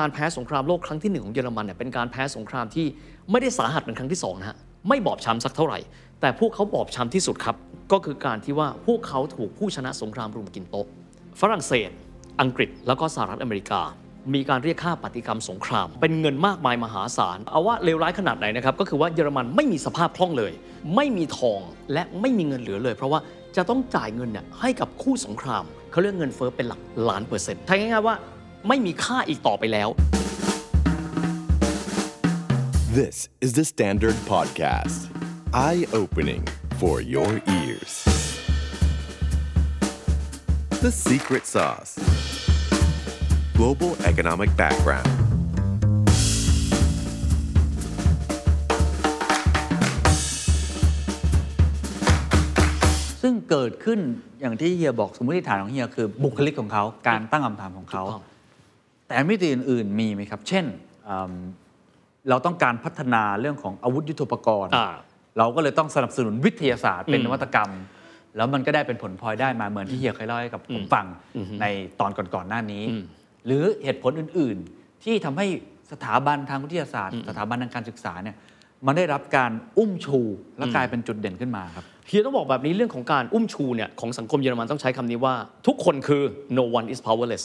การแพ้สงครามโลกครั้งที่หนึ่งของเยอรมันเนี่ยเป็นการแพ้สงครามที่ไม่ได้สาหัสเหมือนครั้งที่สองนะฮะไม่บอบช้ำสักเท่าไหร่ แต่พวกเขาบอบช้ำที่สุดครับ ก็คือการที่ว่าพวกเขาถูกผู้ชนะสงครามรุมกินโต๊ะ ฝรั่งเศส อังกฤษ แล้วก็สหรัฐอเมริกา มีการเรียกค่าปฏิกรรมสงคราม เป็นเงินมากมายมหาศาล เอาว่าเลวร้ายขนาดไหนนะครับ ก็คือว่าเยอรมันไม่มีสภาพคล่องเลย ไม่มีทองและไม่มีเงินเหลือเลย เพราะว่าจะต้องจ่ายเงินเนี่ยให้กับคู่สงครามเขาเรียกเงินเฟ้อเป็นหลักล้านเปอร์เซ็นต์ใช้ง่ายๆว่า ไม่มีค่าอีกต่อไปแล้ว This is the Standard Podcast. Eye opening for your ears. The secret sauce. Global economic background. ซึ่งเกิดขึ้นอย่างที่เฮียบอกสมมติฐานของเฮียคือบุคลิกของเขาการตั้งคำถามของเขาถูกต้อง แต่มิติอื่น ๆ มีไหมครับ เช่นอืมเราต้องการพัฒนาเรื่องของอาวุธยุทโธปกรณ์อ่าเราก็เลยต้องสนับสนุนวิทยาศาสตร์เป็นอืมนวัตกรรม แล้วมันก็ได้เป็นผลพลอยได้มาเหมือนที่เฮียเคยเล่าให้กับผมฟังในตอนก่อนๆหน้านี้อืมหรือเหตุผลอื่น ๆ ที่ทำให้สถาบันทางวิทยาศาสตร์ สถาบันทางการศึกษาเนี่ยมันได้รับการอุ้มชูและกลายเป็นจุดเด่นขึ้นมาครับเฮียต้องบอกแบบนี้เรื่องของการอุ้มชูเนี่ยของสังคมเยอรมันต้องใช้คำนี้ว่า ทุกคนคือ no one is powerless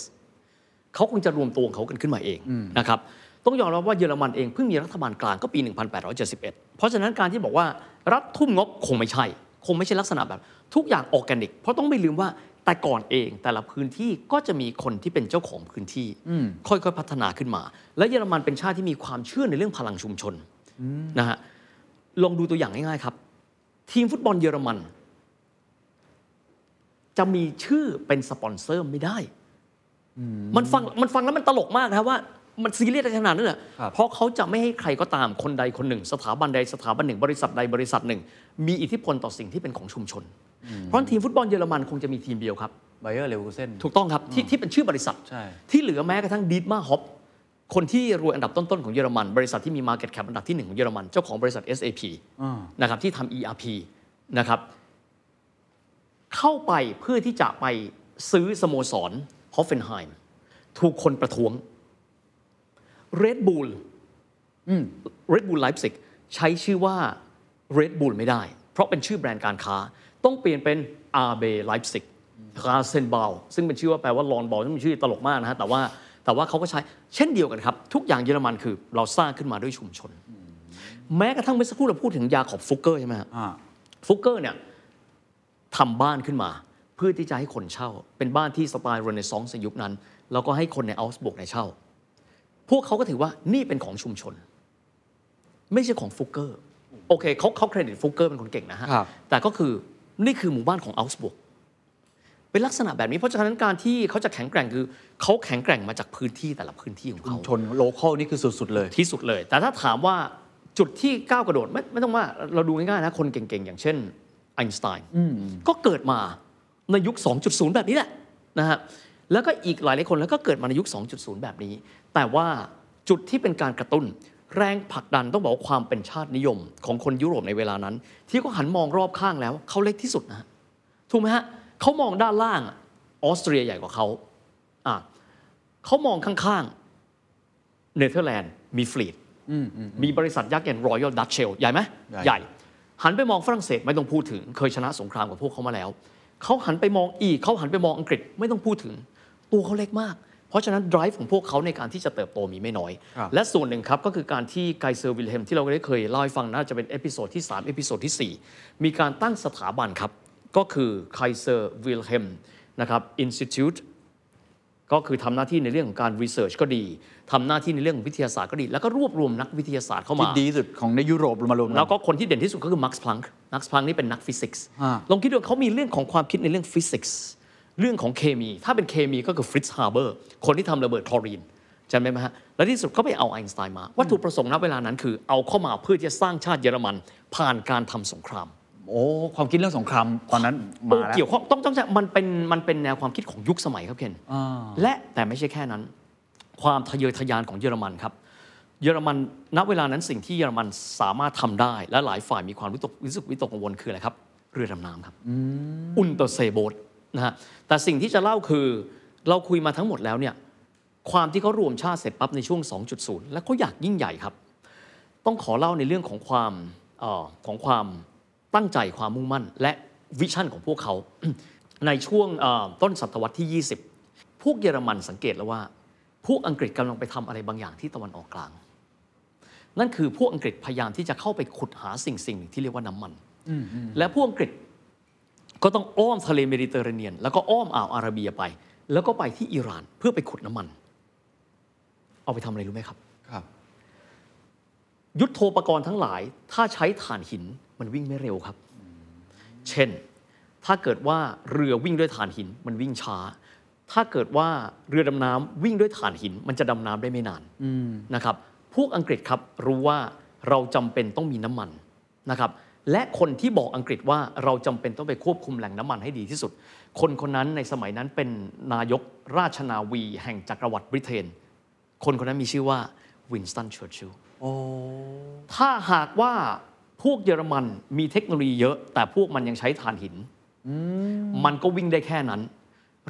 เขาคงจะรวมตัวของเขากันขึ้นมาเองนะครับต้องยอมรับว่าเยอรมันเองเพิ่งมีรัฐบาลกลางก็ปี 1871 เพราะฉะนั้นการที่บอกว่ารัฐทุ่มงบคงไม่ใช่ คงไม่ใช่ลักษณะแบบ ทุกอย่างออร์แกนิก เพราะต้องไม่ลืมว่าแต่ก่อนเองแต่ละพื้นที่ก็จะมีคนที่เป็นเจ้าของพื้นที่ ค่อยๆพัฒนาขึ้นมา และเยอรมันเป็นชาติที่มีความเชื่อในเรื่องพลังชุมชนนะฮะลองดูตัวอย่างง่ายๆครับ ทีมฟุตบอลเยอรมัน จะมีชื่อเป็นสปอนเซอร์ไม่ได้ มันฟังมันฟังแล้วมันตลกมากนะครับว่ามันซีเรียสขนาดนั้นเหรอครับเพราะเขาจะไม่ให้ใครก็ตามคนใดคนหนึ่ง สถาบันใดสถาบันหนึ่ง บริษัทใดบริษัทหนึ่ง มีอิทธิพลต่อสิ่งที่เป็นของชุมชน เพราะทีมฟุตบอลเยอรมันคงจะมีทีมเดียวครับไบเออร์เลวกูเซนถูกต้องครับที่ที่เป็นชื่อบริษัทใช่ที่เหลือแม้กระทั่งดีดมาฮอปคนที่รวยอันดับต้น ๆ ของเยอรมัน บริษัทที่มี Market Cap อันดับที่หนึ่งของเยอรมัน เจ้าของบริษัท SAP อ่านะครับที่ทำ ERP นะครับเข้าไปเพื่อที่จะไปซื้อสโมสรฮอฟเฟนไฮม์ ถูกคนประท้วง Red Bull Red Bull Leipzig ใช้ชื่อว่า Red Bull ไม่ได้ เพราะเป็นชื่อแบรนด์การค้า ต้องเปลี่ยนเป็น RB Leipzig Rasenball ซึ่งเป็นชื่อว่าแปลว่า lawn ball ซึ่งเป็นชื่อตลกมากนะฮะแต่ว่าแต่ว่าเขาก็ใช้เช่นเดียวกันครับ ทุกอย่างเยอรมันคือเราสร้างขึ้นมาด้วยชุมชน แม้กระทั่งเมื่อสักครู่เราพูดถึงยาค็อบฟุกเกอร์ใช่ไหมฮะอ่าฟุกเกอร์เนี่ยทำบ้านขึ้นมา เพื่อที่จะให้คนเช่า เป็นบ้านที่สไตล์เรเนซองส์ในยุคนั้น แล้วก็ให้คนในเอาก์สบวร์กเช่า พวกเขาก็ถือว่านี่เป็นของชุมชน ไม่ใช่ของฟุกเกอร์ โอเคเขาเขาเครดิตฟุกเกอร์เป็นคนเก่งนะฮะครับแต่ก็คือนี่คือหมู่บ้านของเอาก์สบวร์กเป็นลักษณะแบบนี้เพราะฉะนั้นการที่เขาจะแข็งแกร่งคือเขาแข็งแกร่งมาจากพื้นที่แต่ละพื้นที่ของชุมเขา local นี่คือสุดๆเลยที่สุดเลย แต่ถ้าถามว่าจุดที่ก้าวกระโดดไม่ไม่ต้องว่าเราดูง่ายๆนะคนเก่งๆ อย่างเช่นไอน์สไตน์ก็เกิดมาในยุค 2.0 แบบนี้แหละนะฮะ แล้วก็อีกหลายๆคนแล้วก็เกิดมาในยุค 2.0 แบบนี้ แต่ว่าจุดที่เป็นการกระตุ้น แรงผลักดันต้องบอกว่าความเป็นชาตินิยม ของคนยุโรปในเวลานั้น ที่เขาหันมองรอบข้างแล้วเขาเล็กที่สุดนะฮะถูกไหมฮะเขามองด้านล่างอะออสเตรียใหญ่กว่าเขาอะเขามองข้างๆเนเธอร์แลนด์มีฟิลิปส์มีบริษัทยักษ์อย่างรอยัลดัตช์เชลล์ใหญ่ไหมใหญ่ใหญ่ หันไปมองฝรั่งเศสไม่ต้องพูดถึง เคยชนะสงครามกับพวกเขามาแล้ว เขาหันไปมองอีกเขาหันไปมองอังกฤษไม่ต้องพูดถึง ตัวเขาเล็กมาก เพราะฉะนั้น drive ของพวกเขาในการที่จะเติบโตมีไม่น้อยครับและส่วนหนึ่งครับ ก็คือการที่ไคเซอร์วิลเฮล์มที่เราได้เคยเล่าให้ฟังน่าจะเป็น episode ที่3 episode ที่ 4 มีการตั้งสถาบันครับ ก็คือไคเซอร์วิลเฮล์มนะครับ Institute ก็คือทำหน้าที่ในเรื่องของการ research ก็ดีทำหน้าที่ในเรื่องของวิทยาศาสตร์ก็ดี แล้วก็รวบรวมนักวิทยาศาสตร์เข้าที่มาดีที่สุดของในยุโรปมารวมกันแล้วก็คนที่เด่นที่สุดก็คือแม็กซ์ พลังก์ แม็กซ์ พลังก์นี่เป็นนักฟิสิกส์อ่าลองคิดดูเขามีเรื่องของความคิดในเรื่องฟิสิกส์ เรื่องของเคมี ถ้าเป็นเคมีก็คือฟริตซ์ฮาร์เบอร์คนที่ทำระเบิดคลอรีนจำได้ไหมฮะ และที่สุดก็ไปเอาไอน์สไตน์มา วัตถุประสงค์ณเวลานั้นคือเอาเข้ามาเพื่อจะสร้างชาติเยอรมัน ผ่านการทำสงคราม โอ้ความคิดเรื่องสงครามตอนนั้นมาแล้วเกี่ยวข้องต้องต้องใช้มันเป็นมันเป็นแนวความคิดของยุคสมัยครับเคนอ่าและแต่ไม่ใช่แค่นั้น ความทะเยอทะยานของเยอรมันครับเยอรมันณเวลานั้นสิ่งที่เยอรมันสามารถทำได้ และหลายฝ่ายมีความวิตกวิสุกวิตกกังวลคืออะไรครับ เรือดำน้ำครับ อุนเตอร์เซโบต นะฮะแต่สิ่งที่จะเล่าคือเราคุยมาทั้งหมดแล้วเนี่ยความที่เขารวมชาติเสร็จปั๊บในช่วง 2.0 แล้วเขาอยากยิ่งใหญ่ครับ ต้องขอเล่าในเรื่องของความเออของความตั้งใจความมุ่งมั่น และวิชั่นของพวกเขาในช่วงเอ่อต้นศตวรรษที่ 20 พวกเยอรมันสังเกตแล้วว่า พวกอังกฤษกำลังไปทำอะไรบางอย่างที่ตะวันออกกลาง นั่นคือพวกอังกฤษพยายามที่จะเข้าไปขุดหาสิ่งสิ่งหนึ่งที่เรียกว่าน้ำมัน และพวกอังกฤษ ก็ต้องอ้อมทะเลเมดิเตอร์เรเนียน แล้วก็อ้อมอ่าวอาระเบียไป แล้วก็ไปที่อิหร่านเพื่อไปขุดน้ำมัน เอาไปทำอะไรรู้ไหมครับครับ ยุทโธปกรณ์ทั้งหลาย ถ้าใช้ถ่านหินมันวิ่งไม่เร็วครับ เช่น ถ้าเกิดว่าเรือวิ่งด้วยถ่านหินมันวิ่งช้า ถ้าเกิดว่าเรือดำน้ำวิ่งด้วยถ่านหิน มันจะดำน้ำได้ไม่นานนะครับ พวกอังกฤษครับรู้ว่าเราจำเป็นต้องมีน้ำมันนะครับ และคนที่บอกอังกฤษว่าเราจำเป็นต้องไปควบคุมแหล่งน้ำมันให้ดีที่สุด คนคนนั้นในสมัยนั้นเป็นนายกราชนาวีแห่งจักรวรรดิบริเตน คนคนนั้นมีชื่อว่าวินสตันเชอร์ชิลโอ้ถ้าหากว่าพวกเยอรมันมีเทคโนโลยีเยอะ แต่พวกมันยังใช้ถ่านหิน มันก็วิ่งได้แค่นั้น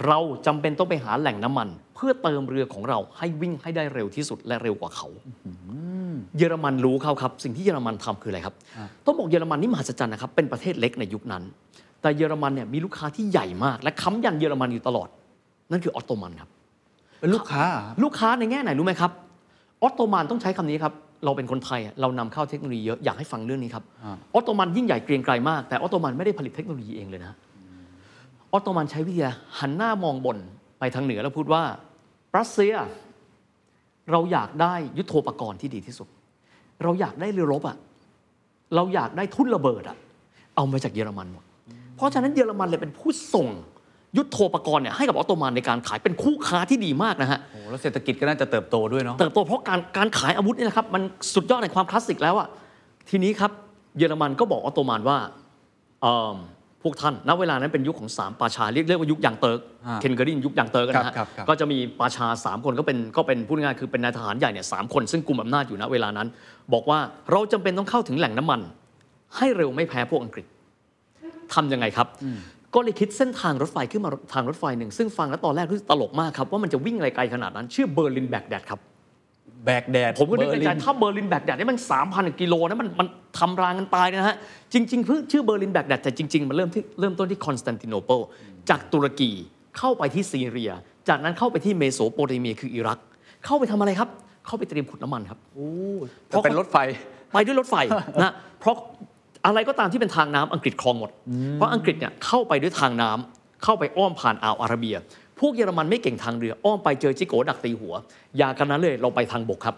เราจำเป็นต้องไปหาแหล่งน้ำมัน เพื่อเติมเรือของเราให้วิ่งให้ได้เร็วที่สุดและเร็วกว่าเขา เยอรมันรู้เขาครับ สิ่งที่เยอรมันทำคืออะไรครับ ต้องบอกเยอรมันนี่มหัศจรรย์นะครับ เป็นประเทศเล็กในยุคนั้น แต่เยอรมันเนี่ยมีลูกค้าที่ใหญ่มาก และค้ำยันเยอรมันอยู่ตลอด นั่นคือออตโตมันครับ เป็นลูกค้าเหรอครับลูกค้าในแง่ไหนรู้ไหมครับ ออตโตมันต้องใช้คำนี้ครับ เราเป็นคนไทยอะเรานำเข้าเทคโนโลยีเยอะอยากให้ฟังเรื่องนี้ครับอ่าออตโตมันยิ่งใหญ่เกรียงไกรมาก แต่ออตโตมันไม่ได้ผลิตเทคโนโลยีเองเลยนะ ออตโตมันใช้วิธีอะไรหันหน้ามองบนไปทางเหนือแล้วพูดว่ารัสเซียเราอยากได้ยุทโธปกรณ์ที่ดีที่สุด เราอยากได้เรือรบอะเราอยากได้ทุ่นระเบิดอะเอามาจากเยอรมันหมดเพราะฉะนั้นเยอรมันเลยเป็นผู้ส่งยุทโธปกรณ์เนี่ยให้กับออตโตมันในการขายเป็นคู่ค้าที่ดีมากนะฮะโอ้แล้วเศรษฐกิจก็น่าจะเติบโตด้วยเนาะเติบโตเพราะการการขายอาวุธนี่นะครับมันสุดยอดในความคลาสสิกแล้วอะทีนี้ครับเยอรมันก็บอกออตโตมันว่าเอิ่ม พวกท่านณเวลานั้นเป็นยุคของสามปาชาเรียกเรียกว่ายุคยังเติร์กอ่าเคนเคยได้ยินยุคยังเติร์กนะฮะครับครับก็จะมีปาชาสามคนก็เป็นก็เป็นพูดง่ายๆคือเป็นนายทหารใหญ่เนี่ยสามคนซึ่งกลุ่มอำนาจอยู่ณเวลานั้น บอกว่าเราจำเป็นต้องเข้าถึงแหล่งน้ำมัน ให้เร็วไม่แพ้พวกอังกฤษทำยังไงครับ ก็เลยคิดเส้นทางรถไฟขึ้นมาทางรถไฟหนึ่งซึ่งฟังแล้วตอนแรกรู้สึกตลกมากครับว่ามันจะวิ่งอะไรไกลขนาดนั้น ชื่อเบอร์ลินแบกแดดครับ แบกแดดผมก็นึกในใจเบอร์ลิถ้าเบอร์ลินแบกแดดนี่มัน3,000กิโลนะมันมันทำรางกันตายนะฮะ จริงๆเพิ่งชื่อเบอร์ลินแบกแดดแต่จริง ๆ มันเริ่มที่เริ่มต้นที่คอนสแตนติโนเปิลจากตุรกีเข้าไปที่ซีเรีย จากนั้นเข้าไปที่เมโสโปเตเมียคืออิรัก เข้าไปทำอะไรครับ เข้าไปเตรียมขุดน้ำมันครับแต่เป็นรถไฟไปด้วยรถไฟนะเพราะอะไรก็ตามที่เป็นทางน้ำอังกฤษครองหมด เพราะอังกฤษเนี่ยเข้าไปด้วยทางน้ำเข้าไปอ้อมผ่านอ่าวอาระเบีย พวกเยอรมันไม่เก่งทางเรือ อ้อมไปเจอจิ๊กโก๋ดักตีหัว อย่ากระนั้นเลยเราไปทางบกครับ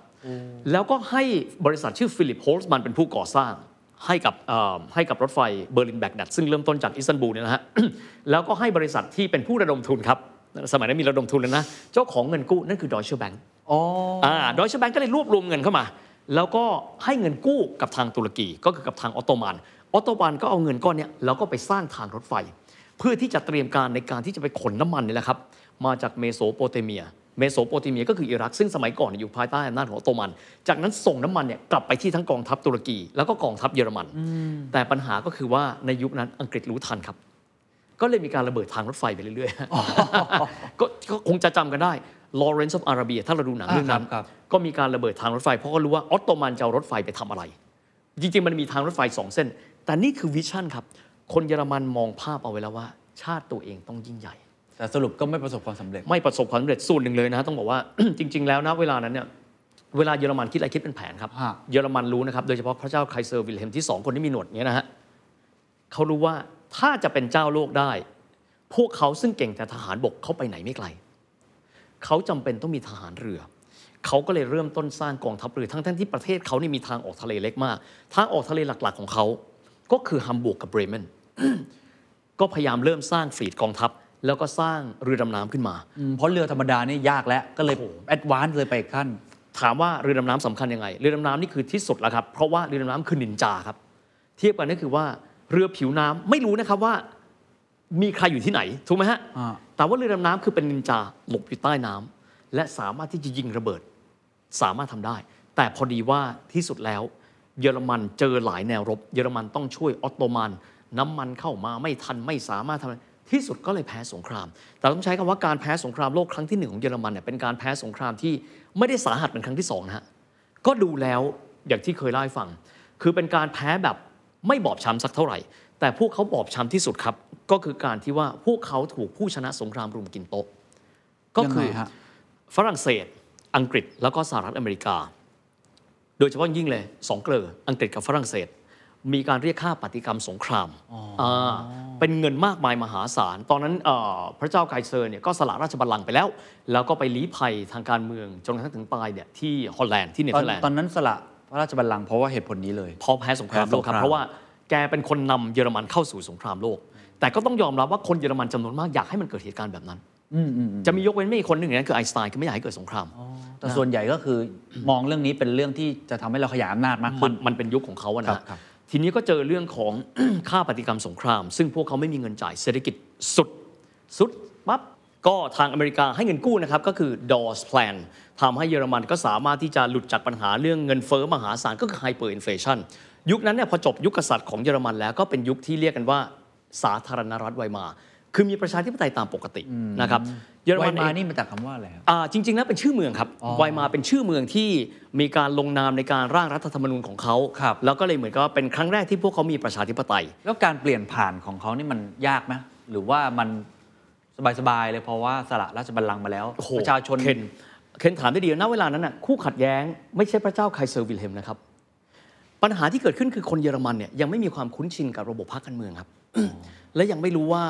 แล้วก็ให้บริษัทชื่อ Philipp Holzmann เป็นผู้ก่อสร้างให้กับเอ่อให้กับรถไฟเบอร์ลินแบกแดดซึ่งเริ่มต้นจากอิสตันบูลเนี่ยนะฮะแล้วก็ให้บริษัทที่เป็นผู้ระดมทุนครับ สมัยนั้นมีระดมทุนแล้วนะ เจ้าของเงินกู้นั่นคือ Deutsche Bankอ๋ออ่า Deutsche Bank ก็เลยรวบรวมเงินเข้ามา แล้วก็ให้เงินกู้กับทางตุรกีก็คือกับทางออตโตมันออตโตมันก็เอาเงินก้อนเนี้ยแล้วก็ไปสร้างทางรถไฟ เพื่อที่จะเตรียมการในการที่จะไปขนน้ำมันนี่แหละครับมาจากเมโสโปเตเมีย เมโสโปเตเมียก็คืออิรักซึ่งสมัยก่อนอยู่ภายใต้อำนาจของออตโตมัน จากนั้นส่งน้ำมันเนี่ยกลับไปที่ทั้งกองทัพตุรกี แล้วก็กองทัพเยอรมัน แต่ปัญหาก็คือว่าในยุคนั้นอังกฤษรู้ทันครับ ก็เลยมีการระเบิดทางรถไฟไปเรื่อยๆก็ก็คงจะจำกันได้ Lawrence of Arabia ถ้าเราดูหนังเรื่องนั้นอ่าครับก็มีการระเบิดทางรถไฟ เพราะก็รู้ว่าออตโตมันจะเอารถไฟไปทำอะไร จริงๆมันมีทางรถไฟสองเส้น แต่นี่คือ vision ครับ คนเยอรมันมองภาพเอาไว้แล้วว่า ชาติตัวเองต้องยิ่งใหญ่ แต่สรุปก็ไม่ประสบความสำเร็จ ไม่ประสบความสำเร็จส่วนหนึ่งเลยนะต้องบอกว่า จริง ๆ แล้วนะเวลานั้นเนี่ยเวลาเยอรมันคิดอะไรคิดเป็นแผนครับฮะเยอรมันรู้นะครับ โดยเฉพาะพระเจ้าไคเซอร์วิลเฮมที่สองคนที่มีหนวดเนี้ยนะฮะเขารู้ว่าถ้าจะเป็นเจ้าโลกได้ พวกเขาซึ่งเก่งแต่ทหารบกเขาไปไหนไม่ไกล เขาจำเป็นต้องมีทหารเรือเขาก็เลยเริ่มต้นสร้างกองทัพเรือทั้งๆที่ประเทศเขานี่มีทางออกทะเลเล็กมาก ทางออกทะเลหลักๆของเขา ก็คือฮัมบูร์กกับเบรเมนก็พยายามเริ่มสร้าง fleet กองทัพ แล้วก็สร้างเรือดำน้ำขึ้นมาอืมเพราะเรือธรรมดานี่ยากแล้ว ก็เลยโอ้โห advance เลยไปอีกขั้น ถามว่าเรือดำน้ำสำคัญยังไง เรือดำน้ำนี่คือที่สุดแล้วครับ เพราะว่าเรือดำน้ำคือนินจาครับ เทียบกันก็คือว่าเรือผิวน้ำไม่รู้นะครับว่ามีใครอยู่ที่ไหนถูกไหมฮะอ่าแต่ว่าเรือดำน้ำคือเป็นนินจาหลบอยู่ใต้น้ำและสามารถที่จะยิงระเบิด สามารถทำได้ แต่พอดีว่าที่สุดแล้ว เยอรมันเจอหลายแนวรบ เยอรมันต้องช่วยออตโตมัน น้ำมันเข้ามาไม่ทันไม่สามารถทำที่สุดก็เลยแพ้สงคราม แต่ต้องใช้คำว่าการแพ้สงครามโลกครั้งที่หนึ่งของเยอรมันเนี่ยเป็นการแพ้สงครามที่ไม่ได้สาหัสเหมือนครั้งที่สองนะฮะ ก็ดูแล้วอย่างที่เคยเล่าให้ฟัง คือเป็นการแพ้แบบไม่บอบช้ำสักเท่าไหร่ แต่พวกเขาบอบช้ำที่สุดครับ ก็คือการที่ว่าพวกเขาถูกผู้ชนะสงครามรุมกินโต๊ะ ก็คือยังไงฮะฝรั่งเศส อังกฤษแล้วก็สหรัฐอเมริกา โดยเฉพาะยิ่งเลยสองเกลออังกฤษกับฝรั่งเศส มีการเรียกค่าปฏิกรรมสงครามมาเป็นเงินมากมายมหาศาล ตอนนั้นเอ่อพระเจ้าไกเซอร์เนี่ยก็สละราชบัลลังก์ไปแล้ว แล้วก็ไปลี้ภัยทางการเมืองจนกระทั่งถึงตายเนี่ยที่ฮอลแลนด์ที่เนตอเธอร์แลนด์นตอนนั้นสละพระราชบัลลังก์เพราะว่าเหตุผลนี้เลยยพอแพ้สงครามโลกครับแพ้สงครามเพราะว่าแกเป็นคนนำเยอรมันเข้าสู่สงครามโลก แต่ก็ต้องยอมรับว่าคนเยอรมันจำนวนมากอยากให้มันเกิดเหตุการณ์แบบนั้น จะมียกเว้นไม่กี่คนหนึ่งนั้นคือไอน์สไตน์คือไม่อยากให้เกิดสงคราม แต่ส่วนใหญ่ก็คือมองเรื่องนี้เป็นเรื่องที่จะทำให้เราขยายอำนาจมากมัขึ้นนมันเป็นยุคของเขาอะครันะบครับทีนี้ก็เจอเรื่องของค่าปฏิกรรมสงคราม ซึ่งพวกเขาไม่มีเงินจ่ายเศรษฐกิจสุดสุดปั๊บก็ทางอเมริกาให้เงินกู้นะครับก็คือ DOS Plan ทำให้เยอรมันก็สามารถที่จะหลุดจากปัญหาเรื่องเงินเฟ้อมหาศาลก็คือ hyperinflation ยุคนั้นเนี่ยพอจบยุคกษัตริย์ของเยอรมันแล้วก็เป็นยุคที่เรียกกันว่าสาธารณรัฐไวมาร์ คือมีประชาธิปไตยตามปกตินะครับแล้วไวมาร์เองนี่มาจากคำว่าอะไรครับอ่าจริง ๆ แล้วเป็นชื่อเมืองครับไวมาร์เป็นชื่อเมืองที่มีการลงนามในการร่างรัฐธรรมนูญของเขาครับแล้วก็เลยเหมือนกับว่าเป็นครั้งแรกที่พวกเขามีประชาธิปไตย แล้วการเปลี่ยนผ่านของเขานี่มันยากไหมหรือว่ามันสบายๆเลยเพราะว่าสละราชบัลลังก์มาแล้วโอ้โหประชาชนเคนเคนถามได้ดีนะเวลานั้นน่ะคู่ขัดแย้งไม่ใช่พระเจ้าไคเซอร์วิลเฮมนะครับปัญหาที่เกิดขึ้นคือคนเยอรมันเนี่ยยังไม่มีความคุ้นชินกับระบบพรรคการเมืองครับ และยังไม่รู้ว่า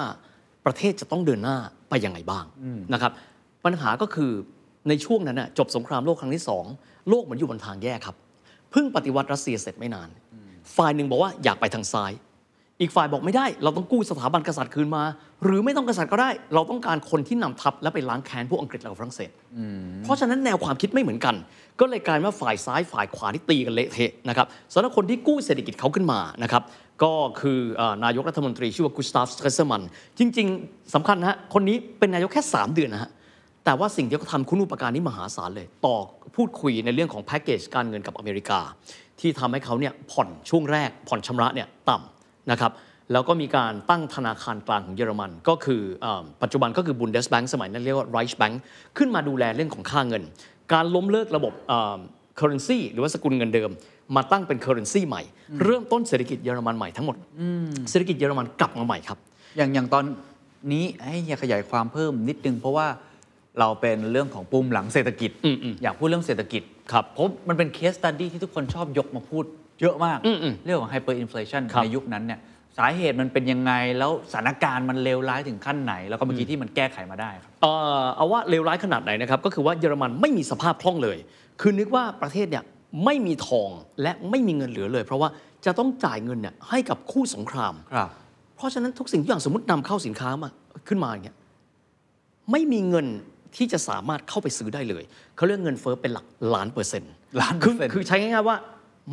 ประเทศจะต้องเดินหน้าไปยังไงบ้างนะครับปัญหาก็คือในช่วงนั้นน่ะจบสงครามโลกครั้งที่สองโลกเหมือนอยู่บนทางแยกครับเพิ่งปฏิวัติรัสเซียเสร็จไม่นาน ฝ่ายหนึ่งบอกว่าอยากไปทางซ้าย อีกฝ่ายบอกไม่ได้ เราต้องกู้สถาบันกษัตริย์คืนมา หรือไม่ต้องกษัตริย์ก็ได้ เราต้องการคนที่นำทัพและไปล้างแค้นพวกอังกฤษและฝรั่งเศสเพราะฉะนั้นแนวความคิดไม่เหมือนกัน ก็เลยกลายว่าฝ่ายซ้ายฝ่ายขวาที่ตีกันเละเทะนะครับสำหรับคนที่กู้เศรษฐกิจเขาขึ้นมานะครับ ก็คือนายกรัฐมนตรีชื่อว่ากุสตาฟสเตรเซอร์มัน จริง ๆสำคัญนะฮะ คนนี้เป็นนายกแค่ 3 เดือนนะฮะ แต่ว่าสิ่งที่เขาทำคุณอุปการนี่มหาศาลเลย ต่อพูดคุยในเรื่องของแพ็กเกจการเงินกับอเมริกา ที่ทำให้เขาเนี่ยผ่อนช่วงแรก ผ่อนชำระเนี่ยต่ำนะครับ แล้วก็มีการตั้งธนาคารกลางของเยอรมัน ก็คืออปัจจุบันก็คือ Bundesbank สมัยนั้นเรียกว่า Reichsbank ขึ้นมาดูแลเรื่องของค่าเงิน การล้มเลิกระบบเอ่อ currency หรือว่าสกุลเงินเดิม มาตั้งเป็น currency ใหม่ เริ่มต้นเศรษฐกิจเยอรมันใหม่ทั้งหมดเศรษฐกิจเยอรมันกลับมาใหม่ครับ อย่างอย่างตอนนี้ให้อยากขยายความเพิ่มนิดนึง เพราะว่าเราเป็นเรื่องของปุ่มหลังเศรษฐกิจอืมอืมอยากพูดเรื่องเศรษฐกิจครับเพราะมันเป็น case study ที่ทุกคนชอบยกมาพูดเยอะมากอืมอืมเรื่องของ hyperinflation ครับในยุคนั้นเนี่ยสาเหตุมันเป็นยังไง แล้วสถานการณ์มันเลวร้ายถึงขั้นไหน แล้วก็เมื่อกี้ที่มันแก้ไขมาได้ครับเอ่อเอาว่าเลวร้ายขนาดไหนนะครับ ก็คือว่าเยอรมันไม่มีสภาพคล่องเลย คือนึกว่าประเทศเนี่ย ไม่มีทองและไม่มีเงินเหลือเลย เพราะว่าจะต้องจ่ายเงินเนี่ยให้กับคู่สงครามครับ เพราะฉะนั้นทุกสิ่งทุกอย่างสมมตินำเข้าสินค้ามาขึ้นมาอย่างเงี้ยไม่มีเงินที่จะสามารถเข้าไปซื้อได้เลยเขาเรียกเงินเฟ้อเป็นหลักล้านเปอร์เซ็นต์ล้านเปคือร์เซ็นต์คือใช้ง่ายๆว่า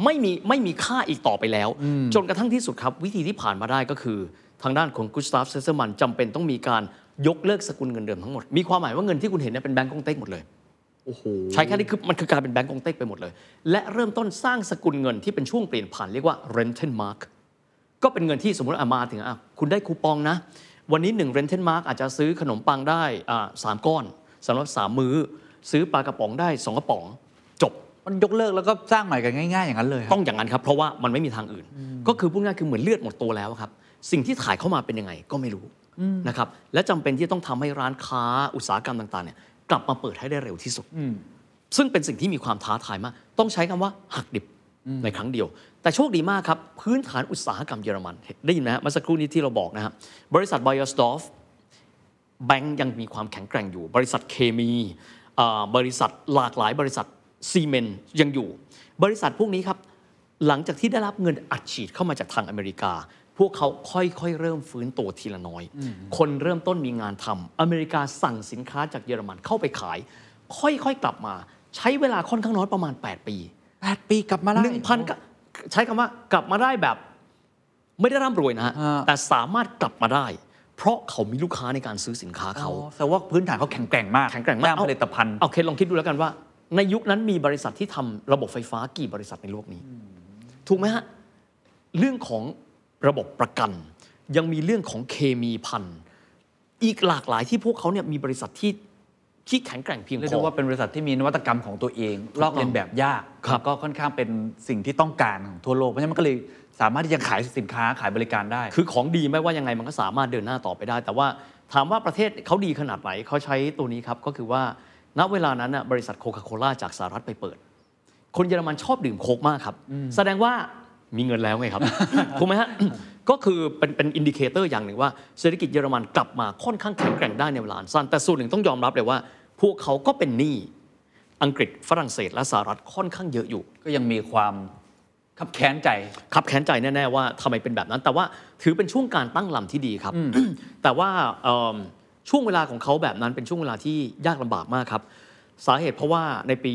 ไม่มีไม่มีค่าอีกต่อไปแล้ว จนกระทั่งที่สุดครับ วิธีที่ผ่านมาได้ก็คือ ทางด้านของกุสตาฟชเตรเซอมันจำเป็นต้องมีการยกเลิกสกุลเงินเดิมทั้งหมด มีความหมายว่าเงินที่คุณเห็นเนี่ยเป็นแบงก์กงเต็กหมดเลยโอ้โห ใช้แค่นี้คือมันคือการเป็นแบงก์กงเต็กไปหมดเลย และเริ่มต้นสร้างสกุลเงินที่เป็นช่วงเปลี่ยนผ่านเรียกว่า Rentenmark ก็เป็นเงินที่สมมติอามาถึงอะคุณได้คูปองนะ วันนี้1 renten mark อาจจะซื้อขนมปังได้อ่าสามก้อนสำหรับ3มื้อ ซื้อปลากระป๋องได้2กระป๋องจบ มันยกเลิกแล้วก็สร้างใหม่กันง่าย ๆ อย่างนั้นเลยครับต้องอย่างนั้นครับเพราะว่ามันไม่มีทางอื่น ก็คือพูดง่ายๆคือเหมือนเลือดหมดตัวแล้วครับสิ่งที่ถ่ายเข้ามาเป็นยังไงก็ไม่รู้นะครับและจำเป็นที่ต้องทำให้ร้านค้าอุตสาหกรรมต่างๆเนี่ย กลับมาเปิดให้ได้เร็วที่สุด ซึ่งเป็นสิ่งที่มีความท้าทายมาก ต้องใช้คำว่าหักดิบในครั้งเดียว แต่โชคดีมากครับ พื้นฐานอุตสาหกรรมเยอรมัน ได้ยินไหมฮะเมื่อสักครู่นี้ที่เราบอกนะครับบริษัท b บ y e r s d o r f แบงก์ยังมีความแข็งแกร่งอยู่ บริษัทเคมีอ่าบริษัทหลากหลายบริษัทซีเมนต์ยังอยู่ บริษัทพวกนี้ครับหลังจากที่ได้รับเงินอัดฉีดเข้ามาจากทางอเมริกา พวกเขาค่อยๆ เริ่มฟื้นตัวทีละน้อย คนเริ่มต้นมีงานทำอเมริกาสั่งสินค้าจากเยอรมันเข้าไปขาย ค่อยๆ กลับมา ใช้เวลาค่อนข้างน้อยประมาณ 8 ปี 8 ปีกลับมาได้หนึ่งพันก็ใช้คำว่ากลับมาได้แบบ ไม่ได้ร่ำรวยนะฮะอ่าแต่สามารถกลับมาได้ เพราะเขามีลูกค้าในการซื้อสินค้าเขาอ๋อแสดงว่าพื้นฐานเขาแข็งแกร่งมากแข็งแกร่งมากด้านผลิตภัณฑ์เอาเคลองคิดดูแล้วกันว่า ในยุคนั้นมีบริษัทที่ทำระบบไฟฟ้ากี่บริษัทในโลกนี้ ถูกไหมฮะเรื่องของ ระบบประกัน ยังมีเรื่องของเคมีพันอีกหลากหลายที่พวกเขาเนี่ยมีบริษัทที่ที่แข็งแกร่งเพียงพอเรียกได้ว่าเป็นบริษัทที่มีนวัตกรรมของตัวเอง ลอกเลียนแบบยากครับแล้วก็ค่อนข้างเป็นสิ่งที่ต้องการของทั่วโลกเพราะฉะนั้นมันก็เลยสามารถที่จะขายสินค้าขายบริการได้ คือของดีไม่ว่ายังไงมันก็สามารถเดินหน้าต่อไปได้ แต่ว่าถามว่าประเทศเขาดีขนาดไหนเขาใช้ตัวนี้ครับก็คือว่าณเวลานั้นน่ะบริษัทโคคาโคล่าจากสหรัฐไปเปิด คนเยอรมันชอบดื่มโค้กมากครับ แสดงว่า มีเงินแล้วไงครับ ถูกไหมฮะ ก็คือเป็นเป็น indicator อย่างหนึ่งว่าเศรษฐกิจเยอรมันกลับมาค่อนข้างแข็งแกร่งได้ในเวลาอันสั้น แต่ส่วนหนึ่งต้องยอมรับเลยว่า พวกเขาก็เป็นหนี้อังกฤษฝรั่งเศสและสหรัฐค่อนข้างเยอะอยู่ ก็ยังมีความขับแค้นใจขับแค้นใจแน่ ๆ ว่าทำไมเป็นแบบนั้น แต่ว่าถือเป็นช่วงการตั้งลำที่ดีครับ แต่ว่าเอิ่มช่วงเวลาของเขาแบบนั้นเป็นช่วงเวลาที่ยากลำบากมากครับ สาเหตุเพราะว่าในปี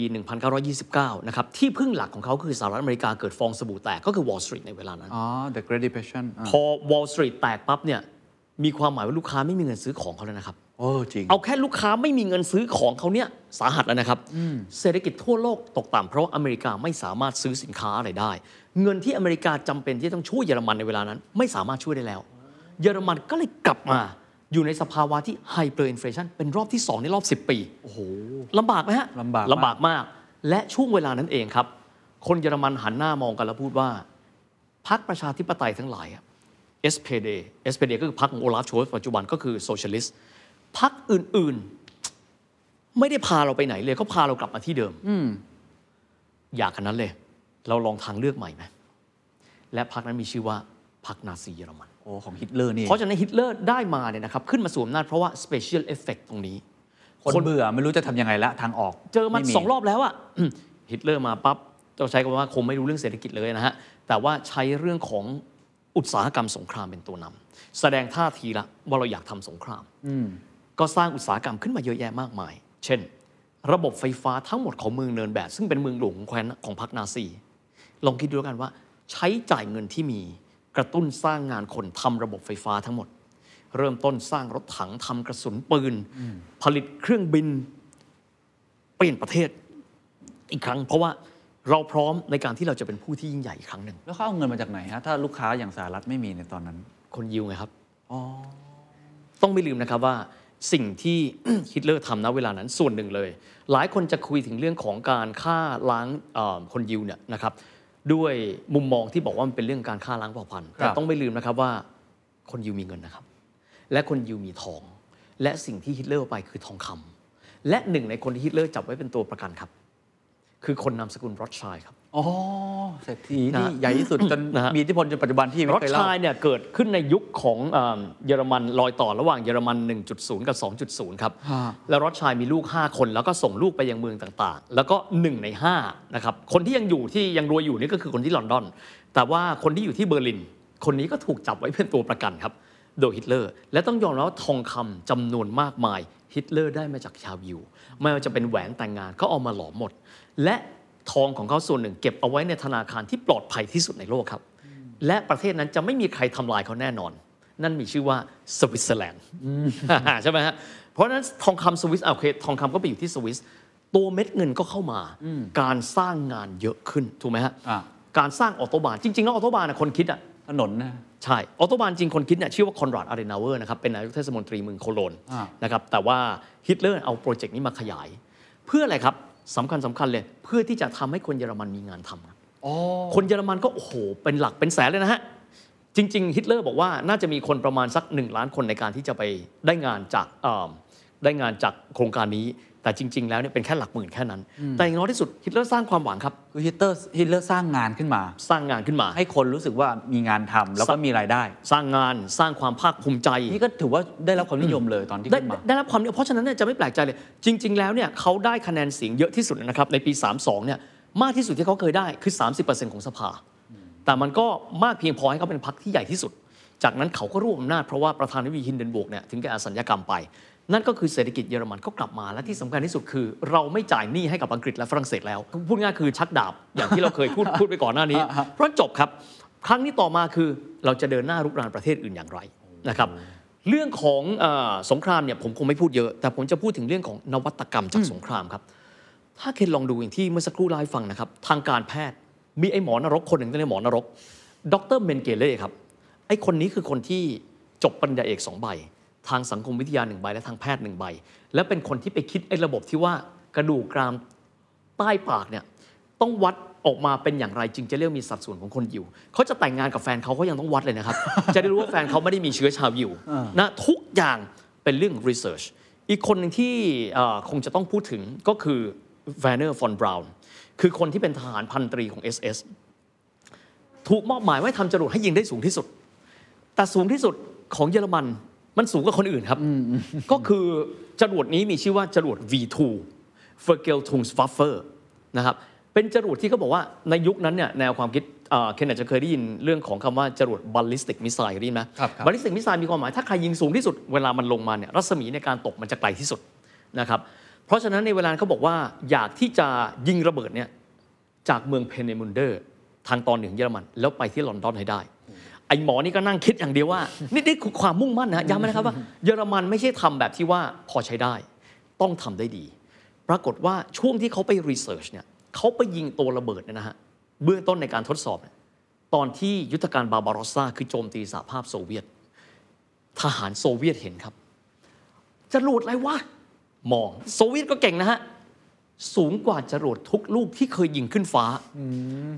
1929 นะครับ ที่พึ่งหลักของเขาคือสหรัฐอเมริกาเกิดฟองสบู่แตกก็คือ Wall Street ในเวลานั้น อ๋อ the Great Depression อะพอ Wall Street แตกปั๊บเนี่ยมีความหมายว่าลูกค้าไม่มีเงินซื้อของเขาแล้วนะครับโอ้จริง เอาแค่ลูกค้าไม่มีเงินซื้อของเขาเนี่ยสาหัสแล้วนะครับ เศรษฐกิจทั่วโลกตกต่ำเพราะว่าอเมริกาไม่สามารถซื้อสินค้าอะไรได้ เงินที่อเมริกาจำเป็นที่ต้องช่วยเยอรมันในเวลานั้น ไม่สามารถช่วยได้แล้ว เยอรมันก็เลยกลับมา อยู่ในสภาวะที่ hyperinflation เป็นรอบที่ 2 ในรอบ 10 ปีโอ้โหลำบากไหมฮะลำบากมากลำบากมาก และช่วงเวลานั้นเองครับ คนเยอรมันหันหน้ามองกันแล้วพูดว่าพรรคประชาธิปไตยทั้งหลายอะ SPD SPD ก็คือพรรคของโอลาฟโชลส์ปัจจุบันก็คือ socialist พรรคอื่นๆ ไม่ได้พาเราไปไหนเลยเขาพาเรากลับมาที่เดิมยากขนาดนั้นเลย เราลองทางเลือกใหม่ไหมและพรรคนั้นมีชื่อว่าพรรคนาซีเยอรมัน โอ้ของฮิตเลอร์นี่เพราะฉะนั้นฮิตเลอร์ได้มาเนี่ยนะครับขึ้นมาสวมอำนาจเพราะว่า special effect ตรงนี้ คนเบื่อไม่รู้จะทำยังไงละทางออก เจอมันไปสองรอบแล้วอะฮิตเลอร์มาปั๊บต้องใช้คำว่าคงไม่รู้เรื่องเศรษฐกิจเลยนะฮะแต่ว่าใช้เรื่องของอุตสาหกรรมสงครามเป็นตัวนำแสดงท่าทีละว่าเราอยากทำสงครามก็สร้างอุตสาหกรรมขึ้นมาเยอะแยะมากมาย เช่น ระบบไฟฟ้าทั้งหมดของเมืองเนินแบดซึ่งเป็นเมืองหลวงของแคว้นของพรรคนาซี ลองคิดดูแล้วกันว่า ใช้จ่ายเงินที่มี กระตุ้นสร้างงานคนทำระบบไฟฟ้าทั้งหมด เริ่มต้นสร้างรถถังทำกระสุนปืน ผลิตเครื่องบิน เปลี่ยนประเทศอีกครั้ง เพราะว่าเราพร้อมในการที่เราจะเป็นผู้ที่ยิ่งใหญ่อีกครั้งหนึ่งแล้วเขาเอาเงินมาจากไหนฮะถ้าลูกค้าอย่างสหรัฐไม่มีในตอนนั้น คนยิวไงครับต้องไม่ลืมนะครับว่าสิ่งที่ฮิตเลอร์ทำณเวลานั้นส่วนหนึ่งเลย หลายคนจะคุยถึงเรื่องของการฆ่าล้างเอ่อคนยิวเนี่ยนะครับ ด้วยมุมมองที่บอกว่ามันเป็นเรื่องการฆ่าล้างเผ่าพันธุ์ครับแต่ต้องไม่ลืมนะครับว่าคนยิวมีเงินนะครับ และคนยิวมีทอง และสิ่งที่ฮิตเลอร์เอาไปคือทองคำและหนึ่งในคนที่ฮิตเลอร์จับไว้เป็นตัวประกันครับ คือคนนามสกุลรอดชัยครับ อ๋อเศรษฐีที่นะใหญ่ที่สุดจนนะฮะมีอิทธิพลจนปัจจุบันที่ไม่รอดเคยเล่าชัยเนี่ยเกิดขึ้นในยุคของเอ่อเยอรมันรอยต่อระหว่างเยอรมัน 1.0 กับ 2.0 ครับฮะแล้วรอดชัยมีลูก 5 คนแล้วก็ส่งลูกไปยังเมืองต่างๆ แล้วก็ 1 ใน5นะครับคนที่ยังอยู่ที่ยังรวยอยู่นี่ก็คือคนที่ลอนดอน แต่ว่าคนที่อยู่ที่เบอร์ลิน คนนี้ก็ถูกจับไว้เป็นตัวประกันครับโดยฮิตเลอร์ และต้องยอมรับว่าทองคำจำนวนมากมายฮิตเลอร์ได้มาจากชาวยิวไม่ว่าจะเป็นแหวนแต่งงานก็เอามาหลอมหมด และ ทองของเขาส่วนหนึ่ง เก็บเอาไว้ในธนาคารที่ปลอดภัยที่สุดในโลกครับ และประเทศนั้นจะไม่มีใครทำลายเขาแน่นอน นั่นมีชื่อว่าสวิตเซอร์แลนด์ใช่ไหมฮะเพราะฉะนั้นทองคำสวิสอะโอเคทองคำก็ไปอยู่ที่สวิสตัวเม็ดเงินก็เข้ามา การสร้างงานเยอะขึ้นถูกไหมฮะอะการสร้าง Autobahn จริงๆแล้ว Autobahn นะคนคิดอะถนนนะใช่ Autobahn จริงคนคิดเนี่ยชื่อว่าคอนราดอาเดเนาเออร์นะครับเป็นนายกเทศมนตรีเมืองโคโลญอ่านะครับแต่ว่าฮิตเลอร์เอา project นี้มาขยาย เพื่ออะไรครับ สำคัญสำคัญเลย เพื่อที่จะทำให้คนเยอรมันมีงานทำครับอ๋อคนเยอรมันก็โอ้โหเป็นหลักเป็นแสนเลยนะฮะ จริง ๆ ฮิตเลอร์บอกว่าน่าจะมีคนประมาณสัก 1 ล้านคนในการที่จะไปได้งานจากเอิ่มได้งานจากโครงการนี้ แต่จริง ๆ แล้วเนี่ยเป็นแค่หลักหมื่นแค่นั้น แต่อย่างน้อยที่สุดฮิตเลอร์สร้างความหวังครับคือฮิตเลอร์ฮิตเลอร์สร้างงานขึ้นมา สร้างงานขึ้นมา ให้คนรู้สึกว่ามีงานทำแล้วก็มีรายได้ สร้างงานสร้างความภาคภูมิใจ นี่ก็ถือว่าได้รับความนิยมเลยตอนที่ได้ขึ้นมาได้รับความนิยมเพราะฉะนั้นเนี่ยจะไม่แปลกใจเลย จริง ๆ แล้วเนี่ยเขาได้คะแนนเสียงเยอะที่สุดนะครับในปี 32เนี่ยมากที่สุดที่เขาเคยได้คือ 30%ของสภา แต่มันก็มากเพียงพอให้เขาเป็นพรรคที่ใหญ่ที่สุด จากนั้นเขาก็รวบอำนาจเพราะว่าประธานาธิบดีฮินเดนบวกเนี่ยถึงแก่อสัญญกรรมไป นั่นก็คือเศรษฐกิจเยอรมันก็กลับมาและที่สำคัญที่สุดคือ เราไม่จ่ายหนี้ให้กับอังกฤษและฝรั่งเศสแล้ว พูดง่ายคือชักดาบอย่างที่เราเคยพูดพูดไปก่อนหน้านี้ เพราะจบครับ ครั้งนี้ต่อมาคือเราจะเดินหน้ารุกรานประเทศอื่นอย่างไรนะครับเรื่องของเออสงครามเนี่ยผมคงไม่พูดเยอะ แต่ผมจะพูดถึงเรื่องของนวัตกรรมจากสงครามครับ ถ้าเคนลองดูอย่างที่เมื่อสักครู่เล่าให้ฟังนะครับทางการแพทย์มีไอ้หมอนรกคนหนึ่งที่เรียกหมอนรก ดรเมนเกเล่ครับไอ้คนนี้คือคนที่จบปริญญาเอกสองใบ ทางสังคมวิทยาหนึ่งใบ และทางแพทย์หนึ่งใบ และเป็นคนที่ไปคิดไอ้ระบบที่ว่ากระดูกกรามใต้ปากเนี่ยต้องวัดออกมาเป็นอย่างไรจึงจะเรียกมีสัดส่วนของคนยิวเขาจะแต่งงานกับแฟนเขาเขายังต้องวัดเลยนะครับ จะได้รู้ว่าแฟนเขาไม่ได้มีเชื้อชาวยิวนะทุกอย่างเป็นเรื่อง research อีกคนหนึ่งที่เอ่อคงจะต้องพูดถึงก็คือ w เนอร์ฟอนบราวน์คือคนที่เป็นทหารพันตรีของ SS ถูกมอบหมายไว้ทำจรวดให้ยิงได้สูงที่สุด แต่สูงที่สุดของเยอรมัน มันสูงกว่าคนอื่นครับ ก็คือจรวดนี้มีชื่อว่าจรวด V2 f e r g e l t u n g s w a f f e r นะครับเป็นจรวดที่เขาบอกว่าในยุคนั้นเนี่ยแนวความคิดเอ่อเคนอาจจะเคยได้ยินเรื่องของคำว่าจรวด ballistic missile ได้ยินไหมครับครับ ballistic missile มีความหมาย ถ้าใครยิงสูงที่สุดเวลามันลงมาเนี่ยรัศมีในการตกมันจะไกลที่สุดนะครับเพราะฉะนั้นในเวลานั้นเขาบอกว่าอยากที่จะยิงระเบิดเนี่ยจากเมืองเพเนมุนเดอร์ทางตอนเหนือของเยอรมัน แล้วไปที่ลอนดอนให้ได้ไอ้หมอนี่ก็นั่งคิดอย่างเดียวว่า นี่นี่คือความมุ่งมั่นนะย้ำนะครับว่าเยอรมันไม่ใช่ทำแบบที่ว่าพอใช้ได้ ต้องทำได้ดี ปรากฏว่าช่วงที่เขาไป research เนี่ยเขาไปยิงตัวระเบิดเนี่ยนะฮะเบื้องต้นในการทดสอบเนี่ยตอนที่ยุทธการบาร์บารอสซาคือโจมตีสหภาพโซเวียต ทหารโซเวียตเห็นครับจรวดอะไรวะมองโซเวียตก็เก่งนะฮะสูงกว่าจรวดทุกลูกที่เคยยิงขึ้นฟ้า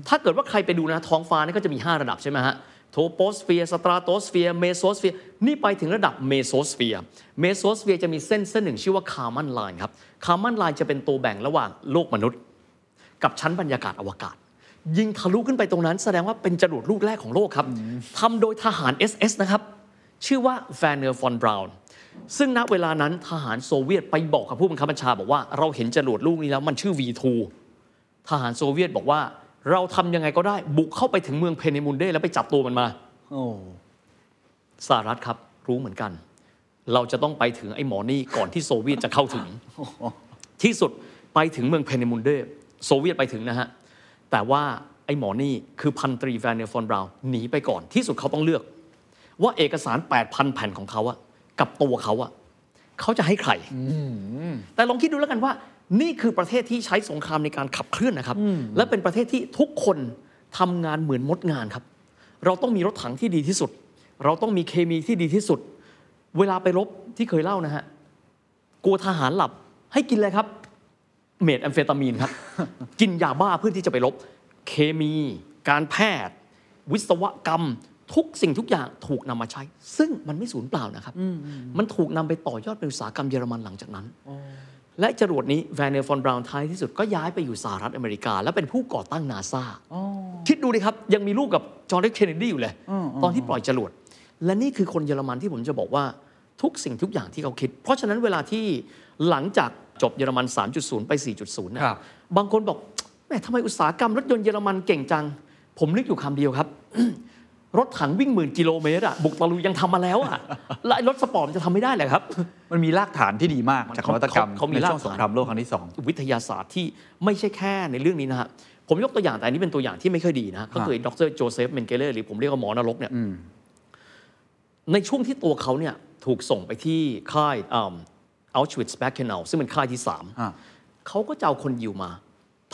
ถ้าเกิดว่าใครไปดูนะท้องฟ้านี่ก็จะมี 5 ระดับใช่ไหมฮะ troposphere stratosphere mesosphere นี่ไปถึงระดับ mesosphere mesosphere จะมีเส้นเส้นหนึ่งชื่อว่า Kármán line ครับ Kármán line จะเป็นตัวแบ่งระหว่างโลกมนุษย์ กับชั้นบรรยากาศอวกาศ ยิงทะลุขึ้นไปตรงนั้น แสดงว่าเป็นจรวดลูกแรกของโลกครับทำโดยทหาร SS นะครับชื่อว่าแวร์เนอร์ฟอนบราวน์ซึ่งณเวลานั้นทหารโซเวียตไปบอกกับผู้บังคับบัญชาบอกว่าเราเห็นจรวดลูกนี้แล้วมันชื่อ V2 ทหารโซเวียตบอกว่า เราทำยังไงก็ได้ บุกเข้าไปถึงเมืองเพเนมุนเดแล้วไปจับตัวมันมาโอ้สหรัฐครับรู้เหมือนกัน เราจะต้องไปถึงไอ้หมอนี่ก่อนที่โซเวียตจะเข้าถึง ที่สุดไปถึงเมืองเพเนมุนเดโซเวียตไปถึงนะฮะ แต่ว่าไอ้หมอนี่คือพันตรีแวร์เนอร์ฟอนบราวน์หนีไปก่อนที่สุดเขาต้องเลือก ว่าเอกสาร 8,000 แผ่นของเขาอะกับตัวเขาอะเขาจะให้ใครแต่ลองคิดดูแล้วกันว่า นี่คือประเทศที่ใช้สงครามในการขับเคลื่อนนะครับ และเป็นประเทศที่ทุกคนทำงานเหมือนมดงานครับ เราต้องมีรถถังที่ดีที่สุด เราต้องมีเคมีที่ดีที่สุด เวลาไปรบที่เคยเล่านะฮะกลัวทหารหลับให้กินเลยครับเมทแอมเฟตามีนครับ กินยาบ้าเพื่อที่จะไปรบ เคมี การแพทย์ วิศวกรรม ทุกสิ่งทุกอย่างถูกนำมาใช้ ซึ่งมันไม่สูญเปล่านะครับ มันถูกนำไปต่อยอดเป็นอุตสาหกรรมเยอรมันหลังจากนั้น และจรวดนี้แวร์เนอร์ฟอนบราวน์ท้ายที่สุดก็ย้ายไปอยู่สหรัฐอเมริกา และเป็นผู้ก่อตั้งนาซาคิดดูดิครับ ยังมีรูปกับจอห์นเอฟเคนเนดีอยู่เลย ตอนที่ปล่อยจรวด และนี่คือคนเยอรมันที่ผมจะบอกว่าทุกสิ่งทุกอย่างที่เขาคิด เพราะฉะนั้นเวลาที่หลังจากจบเยอรมัน 3.0 ไป 4.0 นะครับบางคนบอกแหมทำไมอุตสาหกรรมรถยนต์เยอรมันเก่งจัง ผมนึกอยู่คำเดียวครับ รถถังวิ่งหมื่นกิโลเมตรอะบุกตะลุยยังทำมาแล้วอะแล้วไอ้รถสปอร์ตมันจะทำไม่ได้เลยครับ มันมีรากฐานที่ดีมากจากนวัตกรรมเขาเขามีในช่วงรากฐานสงครามโลกครั้งที่สองวิทยาศาสตร์ที่ไม่ใช่แค่ในเรื่องนี้นะฮะผมยกตัวอย่างแต่อันนี้เป็นตัวอย่างที่ไม่ค่อยดีนะฮะก็คือดรโจเซฟเมนเกเลอร์หรือผมเรียกว่าหมอนรกเนี่ยในช่วงที่ตัวเขาเนี่ยถูกส่งไปที่ค่ายอัลชวิตส์แบคเคนลซึ่งเป็นค่ายที่สามฮะเขาก็จะเอาคนยิวมา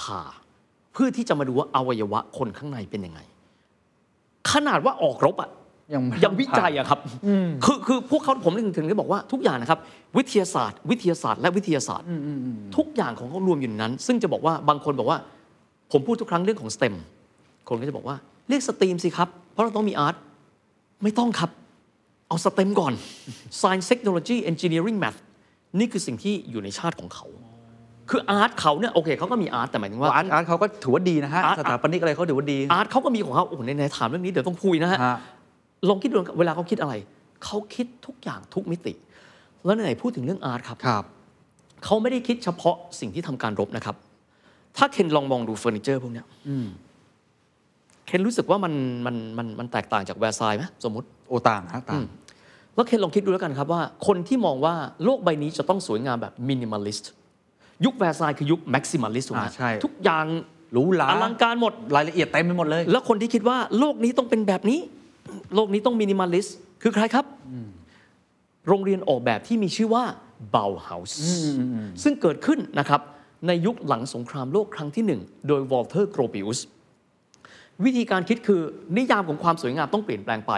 ผ่า เพื่อที่จะมาดูว่าอวัยวะคนข้างในเป็นยังไง ขนาดว่าออกรบอะยังไม่ยังวิจัยอะครับคือคือพวกเขาผมถึงถึงได้บอกว่าทุกอย่างนะครับ วิทยาศาสตร์ วิทยาศาสตร์และวิทยาศาสตร์ ทุกอย่างของเขารวมอยู่ในนั้น ซึ่งจะบอกว่าบางคนบอกว่า ผมพูดทุกครั้งเรื่องของ STEM คนก็จะบอกว่าเรียก STEAM สิครับ เพราะเราต้องมี art ไม่ต้องครับ เอา STEM ก่อน Science Technology Engineering Math นี่คือสิ่งที่อยู่ในชาติของเขา คือ art เขาเนี่ยโอเคเขาก็มี art แต่หมายถึงว่า art art เขาก็ถือว่าดีนะฮะ art สถาปนิกอะไรเขาถือว่าดี art เขาก็มีของเขาโอ้โหในในถามเรื่องนี้เดี๋ยวต้องคุยนะฮะฮะลองคิดดูเวลาเขาคิดอะไรเขาคิดทุกอย่างทุกมิติ แล้วไหนๆพูดถึงเรื่อง art ครับครับเขาไม่ได้คิดเฉพาะสิ่งที่ทำการรบนะครับ ถ้าเคนลองมองดูเฟอร์นิเจอร์พวกเนี้ยเคนรู้สึกว่ามันมันมันมันแตกต่างจากแวร์ซายน์ไหมสมมติโอต่างฮะต่างแล้วเคนลองคิดดูแล้วกันครับว่า คนที่มองว่าโลกใบนี้จะต้องสวยงามแบบมินิม a ลิสต์ ยุคแวร์ซายน์คือยุค maximalist ถูกไหมอ่าใช่ทุกอย่างหรูหราอลังการหมดรายละเอียดเต็มไปหมดเลย แล้วคนที่คิดว่าโลกนี้ต้องเป็นแบบนี้ โลกนี้ต้องมินิม a ลิสต์คือใครครับ โรงเรียนออกแบบที่มีชื่อว่า Bauhaus ซึ่งเกิดขึ้นนะครับในยุคหลังสงครามโลกครั้งที่หนึ่งโดยวอลเทอร์โกรพิอุสวิธีการคิดคือนิยามของความสวยงามต้องเปลี่ยนแปลงไป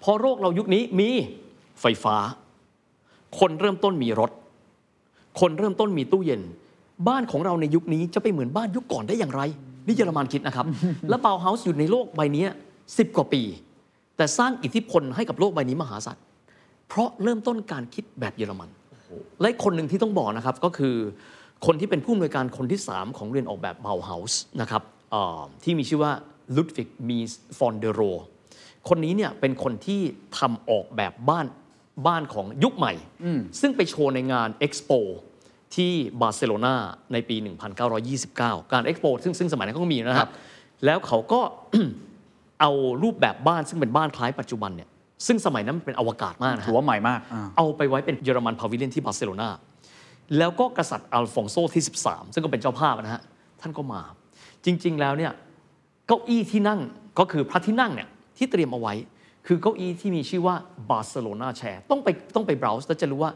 เพราะโลกเรายุคนี้มีไฟฟ้า คนเริ่มต้นมีรถ คนเริ่มต้นมีตู้เย็น บ้านของเราในยุคนี้จะไปเหมือนบ้านยุคก่อนได้อย่างไร นี่เยอรมันคิดนะครับ แล้วเบาเฮาส์อยู่ในโลกใบนี้สิบกว่าปี แต่สร้างอิทธิพลให้กับโลกใบนี้มหาศาลเพราะเริ่มต้นการคิดแบบเยอรมัน และอีกคนหนึ่งที่ต้องบอกนะครับก็คือ คนที่เป็นผู้อำนวยการคนที่ 3 ของเรียนออกแบบเบาเฮาส์นะครับเอ่อที่มีชื่อว่าลุดวิกมีสฟานเดอร์โรคนนี้เนี่ยเป็นคนที่ทำออกแบบบ้าน บ้านของยุคใหม่ ซึ่งไปโชว์ในงาน Expo ที่บาร์เซโลนาในปี 1929 การเอ็กโปซึ่งซึ่งสมัยนั้นก็มีนะครับ แล้วเขาก็เอารูปแบบบ้านซึ่งเป็นบ้านคล้ายปัจจุบันเนี่ยซึ่งสมัยนั้นมันเป็นอวกาศมากนะฮะถือว่าใหม่มากอ่าเอาไปไว้เป็นเยอรมัน pavilion ที่บาร์เซโลนาแล้วก็กษัตริย์อัลฟองโซที่ 13 ซึ่งก็เป็นเจ้าภาพนะฮะท่านก็มา จริง ๆ แล้วเนี่ยเก้าอี้ที่นั่งก็คือพระที่นั่งเนี่ยที่เตรียมเอาไว้ คือเก้าอี้ที่มีชื่อว่าบาร์เซโลนา chair ต้องไปต้องไป browse แล้วจะรู้ว่า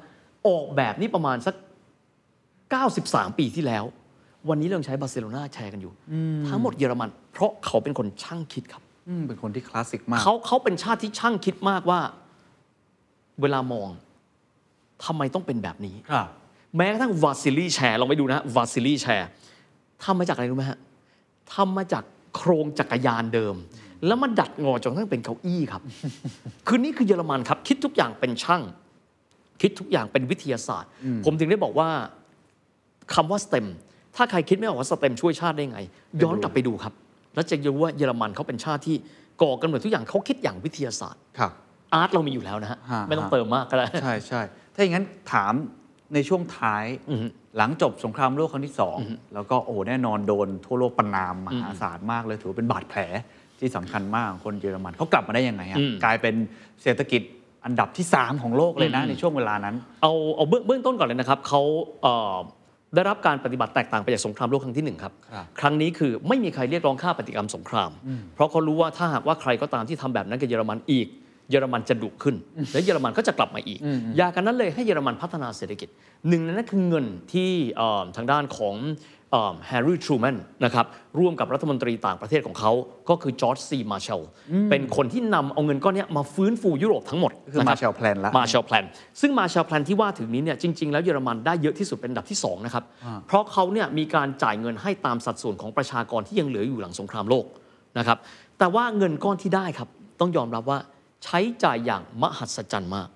ออกแบบนี้ประมาณสัก 93 ปีที่แล้ว วันนี้เรายังใช้บาร์เซโลนา chair กันอยู่ ทั้งหมดเยอรมัน เพราะเขาเป็นคนช่างคิดครับอืมเป็นคนที่คลาสสิกมากเขาเขาเป็นชาติที่ช่างคิดมากว่า เวลามองทำไมต้องเป็นแบบนี้ครับแม้กระทั่งวาซิลี chair ลองไปดูนะวาซิลี chair ทำมาจากอะไรรู้ไหมฮะทำมาจากโครงจักรยานเดิม แล้วมันดัดงอจนกระทั่งเป็นเก้าอี้ครับ คือนี่คือเยอรมันครับ คิดทุกอย่างเป็นช่าง คิดทุกอย่างเป็นวิทยาศาสตร์ ผมถึงได้บอกว่าคำว่า STEM ถ้าใครคิดไม่ออกว่า STEM ช่วยชาติได้ไง ย้อนกลับไปดูครับ แล้วจะรู้ว่าเยอรมันเขาเป็นชาติที่ก่อกำเนิดทุกอย่างเขาคิดอย่างวิทยาศาสตร์ครับอาร์ตเรามีอยู่แล้วนะฮะฮะไม่ต้องฮะเติมมากก็ได้ใช่ใช่ถ้าอย่างนั้นถามในช่วงท้ายหลังจบสงครามโลกครั้งที่สองแล้วก็โอ้แน่นอนโดนทั่วโลกประนามมหาศาลมากเลยถือว่าเป็นบาดแผล ที่สำคัญมากของคนเยอรมันเขากลับมาได้ยังไงฮะอืมกลายเป็นเศรษฐกิจอันดับที่ 3 ของโลกเลยนะในช่วงเวลานั้น เอาเอาเบื้องเบื้องต้นก่อนเลยนะครับเขาเอ่อได้รับการปฏิบัติแตกต่างไปจากสงครามโลกครั้งที่หนึ่งครับครับ ครั้งนี้คือไม่มีใครเรียกร้องค่าปฏิกรรมสงคราม เพราะเขารู้ว่าถ้าหากว่าใครก็ตามที่ทำแบบนั้นกับเยอรมันอีก เยอรมันจะดุขึ้น และเยอรมันก็จะกลับมาอีก อยากันนั้นเลยให้เยอรมันพัฒนาเศรษฐกิจหนึ่งในนั้นคือเงินที่เอ่อทางด้านของ แฮร์รี่ทรูแมนนะครับร่วมกับรัฐมนตรีต่างประเทศของเขา ก็คือจอร์จซีมาร์เชลเป็นคนที่นำเอาเงินก้อนเนี้ยมาฟื้นฟูยุโรปทั้งหมดคือนะครับ Marshall Plan ละมาช a ลแพลนซึ่งมาช a ลแพลนที่ว่าถึงนี้เนี่ยจริง ๆ แล้วเยอรมันได้เยอะที่สุดเป็นอันดับที่2นะครับเพราะเขาเนี่ยมีการจ่ายเงินให้ตามสัดส่วนของประชากรที่ยังเหลืออยู่หลังสงครามโลกนะครับแต่ว่าเงินก้อนที่ได้ครับต้องยอมรับว่าใช้จ่ายอย่างมหัศจรรย์มาก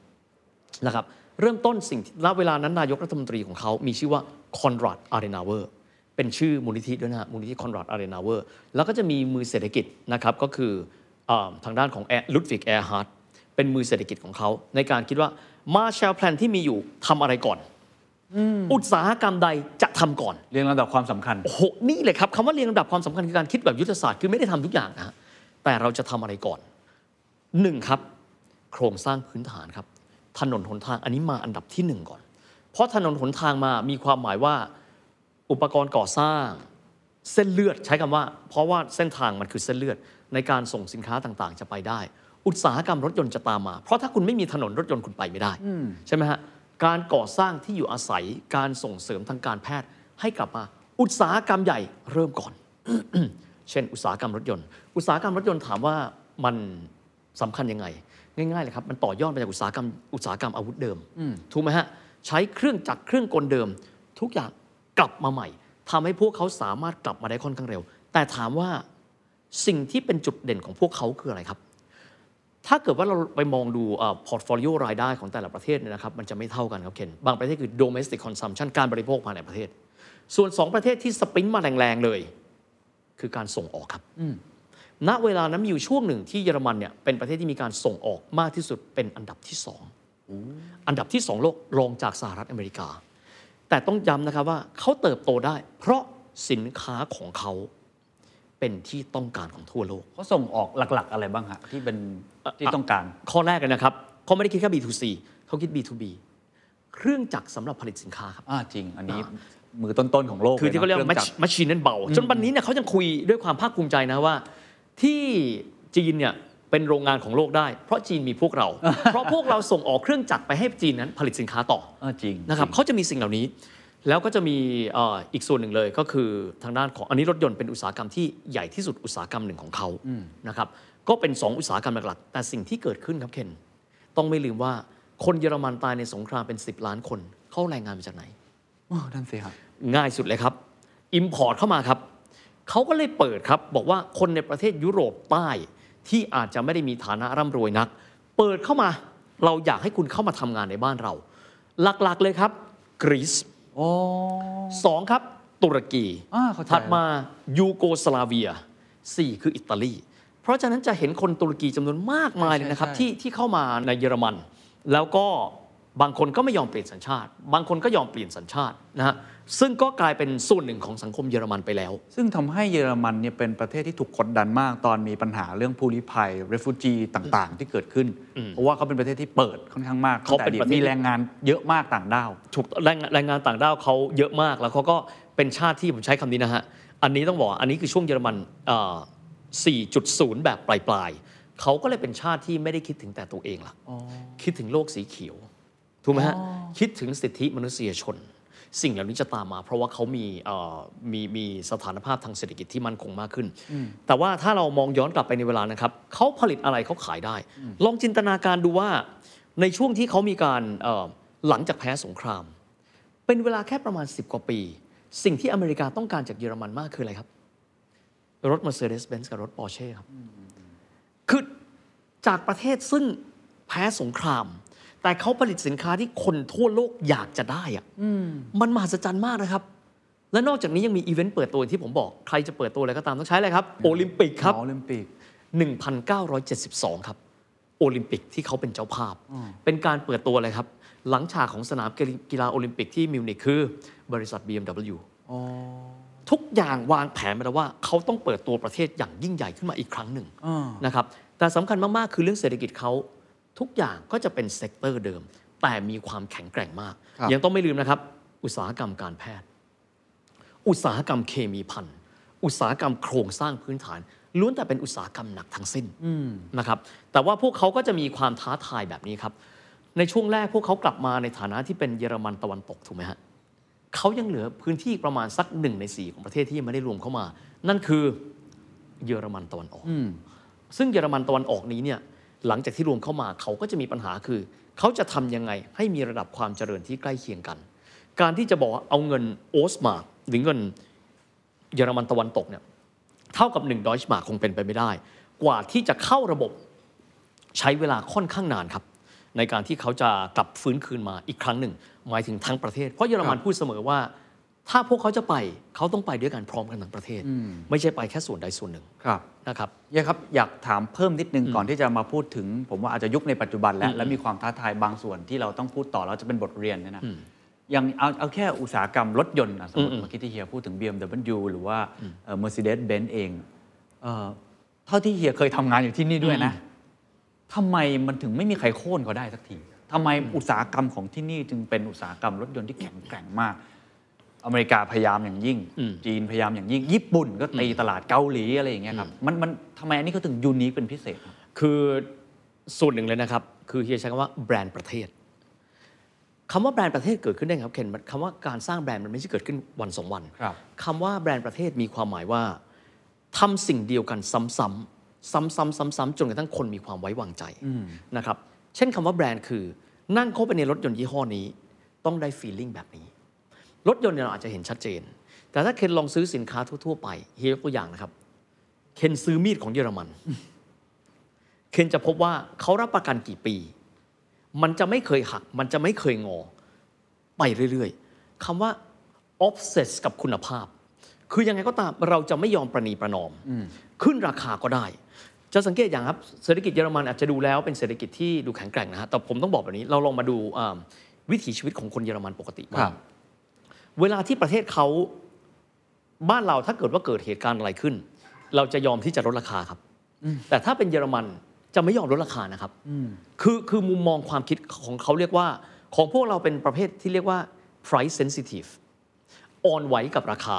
นะครับเริ่มต้นสิ่งที่ณเวลานั้นนายกรัฐมนตรีของเขามีชื่อว่าคอนราดอาเดเนาเออร์ เป็นชื่อมูลนิธิด้วยนะฮะมูลนิธิคอนราดอาเดเนาเออร์แล้วก็จะมีมือเศรษฐกิจนะครับก็คืออาทางด้านของลุดวิกแอร์ฮาร์ดเป็นมือเศรษฐกิจของเขา ในการคิดว่า Marshall Plan ที่มีอยู่ทำอะไรก่อนอุตสาหกรรมใดจะทำก่อน เรียงลำดับความสำคัญโอ้โหนี่เลยครับคำว่าเรียงลำดับความสำคัญคือการคิดแบบยุทธศาสตร์คือไม่ได้ทำทุกอย่างนะฮะแต่เราจะทำอะไรก่อนหนึ่งครับ โครงสร้างพื้นฐานครับ ถนนหนทางอันนี้มาอันดับที่หนึ่งก่อน เพราะถนนหนทางมามีความหมายว่า อุปกรณ์ก่อสร้าง เส้นเลือดใช้คำว่า เพราะว่าเส้นทางมันคือเส้นเลือด ในการส่งสินค้าต่างๆ จะไปได้ อุตสาหกรรมรถยนต์จะตามมา เพราะถ้าคุณไม่มีถนนรถยนต์คุณไปไม่ได้ใช่ไหมฮะการก่อสร้างที่อยู่อาศัยการส่งเสริมทางการแพทย์ให้กลับมา อุตสาหกรรมใหญ่เริ่มก่อน เช่น อุตสาหกรรมรถยนต์ อุตสาหกรรมรถยนต์ถามว่ามันสำคัญยังไง ง่ายๆเลยครับ มันต่อยอดมาจากอุตสาหกรรมอุตสาหกรรมอาวุธเดิมถูกไหมฮะใช้เครื่องจักรเครื่องกลเดิม ทุกอย่าง กลับมาใหม่ทำให้พวกเขาสามารถกลับมาได้ค่อนข้างเร็ว แต่ถามว่าสิ่งที่เป็นจุดเด่นของพวกเขาคืออะไรครับ ถ้าเกิดว่าเราไปมองดู portfolio รายได้ของแต่ละประเทศเนี่ยนะครับมันจะไม่เท่ากันครับเคนบางประเทศคือ domestic consumption การบริโภคภายในประเทศ ส่วน 2 ประเทศที่ sprint มาแรงๆเลย คือการส่งออกครับณเวลานั้นมีอยู่ช่วงหนึ่งที่เยอรมันเนี่ยเป็นประเทศที่มีการส่งออกมากที่สุดเป็นอันดับที่สองอันดับที่สองโลกรองจากสหรัฐอเมริกา แต่ต้องย้ำนะครับว่าเขาเติบโตได้ เพราะสินค้าของเขาเป็นที่ต้องการของทั่วโลกเขาส่งออกหลัก ๆ อะไรบ้างฮะที่เป็นที่ต้องการ ข้อแรกเลยนะครับเขาไม่ได้คิดแค่ B2C เขาคิด B2B เครื่องจักรสำหรับผลิตสินค้าครับอ่าจริง อันนี้มือต้นๆของโลกคือที่เขาเรียกลว่านะคองจักรมัชชีนนั้นเบา จนวันนี้เนี่ยเขายังคุยด้วยความภาคภูมิใจนะว่า ที่จีนเนี่ย เป็นโรงงานของโลกได้ เพราะจีนมีพวกเรา เพราะพวกเราส่งออกเครื่องจักรไปให้จีนนั้นผลิตสินค้าต่ออ่าจริงนะครับจงเขาจะมีสิ่งเหล่านี้ แล้วก็จะมีเอ่ออีกส่วนหนึ่งเลยก็คือทางด้านของอันนี้รถยนต์เป็นอุตสาหกรรมที่ใหญ่ที่สุดอุตสาหกรรมหนึ่งของเขานะครับก็เป็น 2 อุตสาหกรรมหลักๆ แต่สิ่งที่เกิดขึ้นครับเคนต้องไม่ลืมว่าคนเยอรมันตายในสงครามเป็น 10 ล้านคน เขาแรงงานมาจากไหนอ๋อนั่นสิครับ ง่ายสุดเลยครับ import เข้ามาครับ เขาก็เลยเปิดครับ บอกว่าคนในประเทศยุโรปใต้ ที่อาจจะไม่ได้มีฐานะร่ำรวยนัก เปิดเข้ามาเราอยากให้คุณเข้ามาทำงานในบ้านเรา หลักๆเลยครับกรีซโอ้สองครับ ตุรกีอ่าเข้าใจถัดมายูโกสลาเวียสี่คืออิตาลี เพราะฉะนั้นจะเห็นคนตุรกีจำนวนมากมายเลยนะครับใช่ใช่ที่ที่เข้ามาในเยอรมัน แล้วก็ บางคนก็ไม่ยอมเปลี่ยนสัญชาติ บางคนก็ยอมเปลี่ยนสัญชาตินะฮะซึ่งก็กลายเป็นส่วนหนึ่งของสังคมเยอรมันไปแล้ว ซึ่งทำให้เยอรมันเนี่ยเป็นประเทศที่ถูกกดดันมาก ตอนมีปัญหาเรื่องผู้ลี้ภัย r e f u g e ต่างๆ ที่เกิดขึ้น เพราะว่าเขาเป็นประเทศที่เปิดค่อนข้างมากเขาเป็นตั้งแต่ประเทศมีแรงงานเยอะมากต่างด้าวถูกแรงแรงงานต่างด้าวเขาเยอะมากแล้วเขาก็เป็นชาติที่ผมใช้คำนี้นะฮะอันนี้ต้องบอกว่าอันนี้คือช่วงเยอรมันเอ่อ4.0 แบบปลายๆเขาก็เลยเป็นชาติที่ไม่ได้คิดถึงแต่ตัวเองละคิดถึงโลกสีเขียว ถูกไหมฮะคิดถึงสิทธิมนุษยชน สิ่งเหล่านี้จะตามมา เพราะว่าเขามีเอ่อมีมีสถานภาพทางเศรษฐกิจที่มั่นคงมากขึ้น แต่ว่าถ้าเรามองย้อนกลับไปในเวลานะครับเขาผลิตอะไรเขาขายได้ ลองจินตนาการดูว่าในช่วงที่เขามีการเอ่อหลังจากแพ้สงคราม เป็นเวลาแค่ประมาณ 10 กว่าปี สิ่งที่อเมริกาต้องการจากเยอรมันมากคืออะไรครับ รถ Mercedes-Benz กับรถ Porsche ครับคือจากประเทศซึ่งแพ้สงคราม แต่เขาผลิตสินค้าที่คนทั่วโลกอยากจะได้อะมันมหัศจรรย์มากนะครับ และนอกจากนี้ยังมีอีเวนต์เปิดตัวที่ผมบอกใครจะเปิดตัวอะไรก็ตามต้องใช้อะไรครับโอลิมปิกครับโอลิมปิก 1972 ครับ โอลิมปิกที่เขาเป็นเจ้าภาพ เป็นการเปิดตัวอะไรครับ หลังฉากของสนามกีฬาโอลิมปิกที่มิวนิกคือบริษัท BMW ทุกอย่างวางแผนมาแล้วว่าเขาต้องเปิดตัวประเทศอย่างยิ่งใหญ่ขึ้นมาอีกครั้งหนึ่งอ่านนะครับแต่สำคัญมาก ๆ คือเรื่องเศรษฐกิจเขา ทุกอย่างก็จะเป็น sector เดิม แต่มีความแข็งแกร่งมากครับยังต้องไม่ลืมนะครับ อุตสาหกรรมการแพทย์ อุตสาหกรรมเคมีภัณฑ์อุตสาหกรรมโครงสร้างพื้นฐานล้วนแต่เป็นอุตสาหกรรมหนักทั้งสิ้นนะครับ แต่ว่าพวกเขาก็จะมีความท้าทายแบบนี้ครับ ในช่วงแรกพวกเขากลับมาในฐานะที่เป็นเยอรมันตะวันตกถูกไหมฮะเขายังเหลือพื้นที่ประมาณสักหนึ่งในสี่ของประเทศที่ยังไม่ได้รวมเข้ามา นั่นคือเยอรมันตะวันออก ซึ่งเยอรมันตะวันออกนี้เนี่ย หลังจากที่รวมเข้ามาเขาก็จะมีปัญหาคือ เขาจะทำยังไงให้มีระดับความเจริญที่ใกล้เคียงกัน การที่จะบอกว่าเอาเงินออสต์มาร์กหรือเงินเยอรมันตะวันตกเนี่ยเท่ากับ1ดอยช์มาร์กคงเป็นไปไม่ได้ กว่าที่จะเข้าระบบใช้เวลาค่อนข้างนานครับ ในการที่เขาจะกลับฟื้นคืนมาอีกครั้งหนึ่ง หมายถึงทั้งประเทศ เพราะเยอรมันพูดเสมอว่า ถ้าพวกเขาจะไปเขาต้องไปด้วยกันพร้อมกันทั้งประเทศ ไม่ใช่ไปแค่ส่วนใดส่วนหนึ่งครับ นะครับเยครับ อยากถามเพิ่มนิดนึงก่อนที่จะมาพูดถึง ผมว่าอาจจะยุคในปัจจุบันแล้ว และมีความท้าทายบางส่วนที่เราต้องพูดต่อแล้วจะเป็นบทเรียนเนยนะอย่างเอาเอาแค่อุตสาหกรรมรถยนต์นะสมมติเมื่อกี้ที่เฮียพูดถึง BMW หรือว่าเอ่อ Mercedes-Benz เองเอ่อเท่าที่เฮียเคยทำงานอยู่ที่นี่ด้วยนะทำไมมันถึงไม่มีใครโค่นเขาได้สักทีทำไมอุตสาหกรรมของที่นี่จึงเป็นอุตสาหกรรมรถยนต์ที่แข็งแกร่งมาก อเมริกาพยายามอย่างยิ่ง จีนพยายามอย่างยิ่ง ญี่ปุ่นก็ตีตลาดเกาหลีอะไรอย่างเงี้ยครับมันมันทำไมอันนี้เขาถึงยูนิคเป็นพิเศษครับคือส่วนหนึ่งเลยนะครับ คือเฮียใช้คำว่าแบรนด์ประเทศคำว่าแบรนด์ประเทศเกิดขึ้นได้ไงครับเคนมันคำว่าการสร้างแบรนด์มันไม่ใช่เกิดขึ้นวันสองวันครับคำว่าแบรนด์ประเทศมีความหมายว่าทำสิ่งเดียวกันซ้ำๆซ้ำๆซ้ำๆจนกระทั่งคนมีความไว้วางใจนะครับเช่นคำว่าแบรนด์คือ นั่งเข้าไปในรถยนต์ยี่ห้อนี้ ต้องได้ฟีลลิ่งแบบนี้ รถยนต์เนี่ยเราอาจจะเห็นชัดเจน แต่ถ้าเคนลองซื้อสินค้าทั่วๆไปเฮียยกตัวอย่างนะครับเคนซื้อมีดของเยอรมัน เคนจะพบว่าเขารับประกันกี่ปี มันจะไม่เคยหัก มันจะไม่เคยงอ ไปเรื่อยๆคำว่า obsess กับคุณภาพ คือยังไงก็ตามเราจะไม่ยอมประนีประนอม ขึ้นราคาก็ได้ จะสังเกตอย่างครับเศรษฐกิจเยอรมันอาจจะดูแล้วเป็นเศรษฐกิจที่ดูแข็งแกร่งนะฮะแต่ผมต้องบอกแบบนี้เราลองมาดูอ่าวิถีชีวิตของคนเยอรมันปกติครับ้างบ เวลาที่ประเทศเขาบ้านเราถ้าเกิดว่าเกิดเหตุการณ์อะไรขึ้น เราจะยอมที่จะลดราคาครับ แต่ถ้าเป็นเยอรมันจะไม่ยอมลดราคานะครับคือคือมุมมองความคิดของเขาเรียกว่า ของพวกเราเป็นประเภทที่เรียกว่า price sensitive อ่อนไหวกับราคา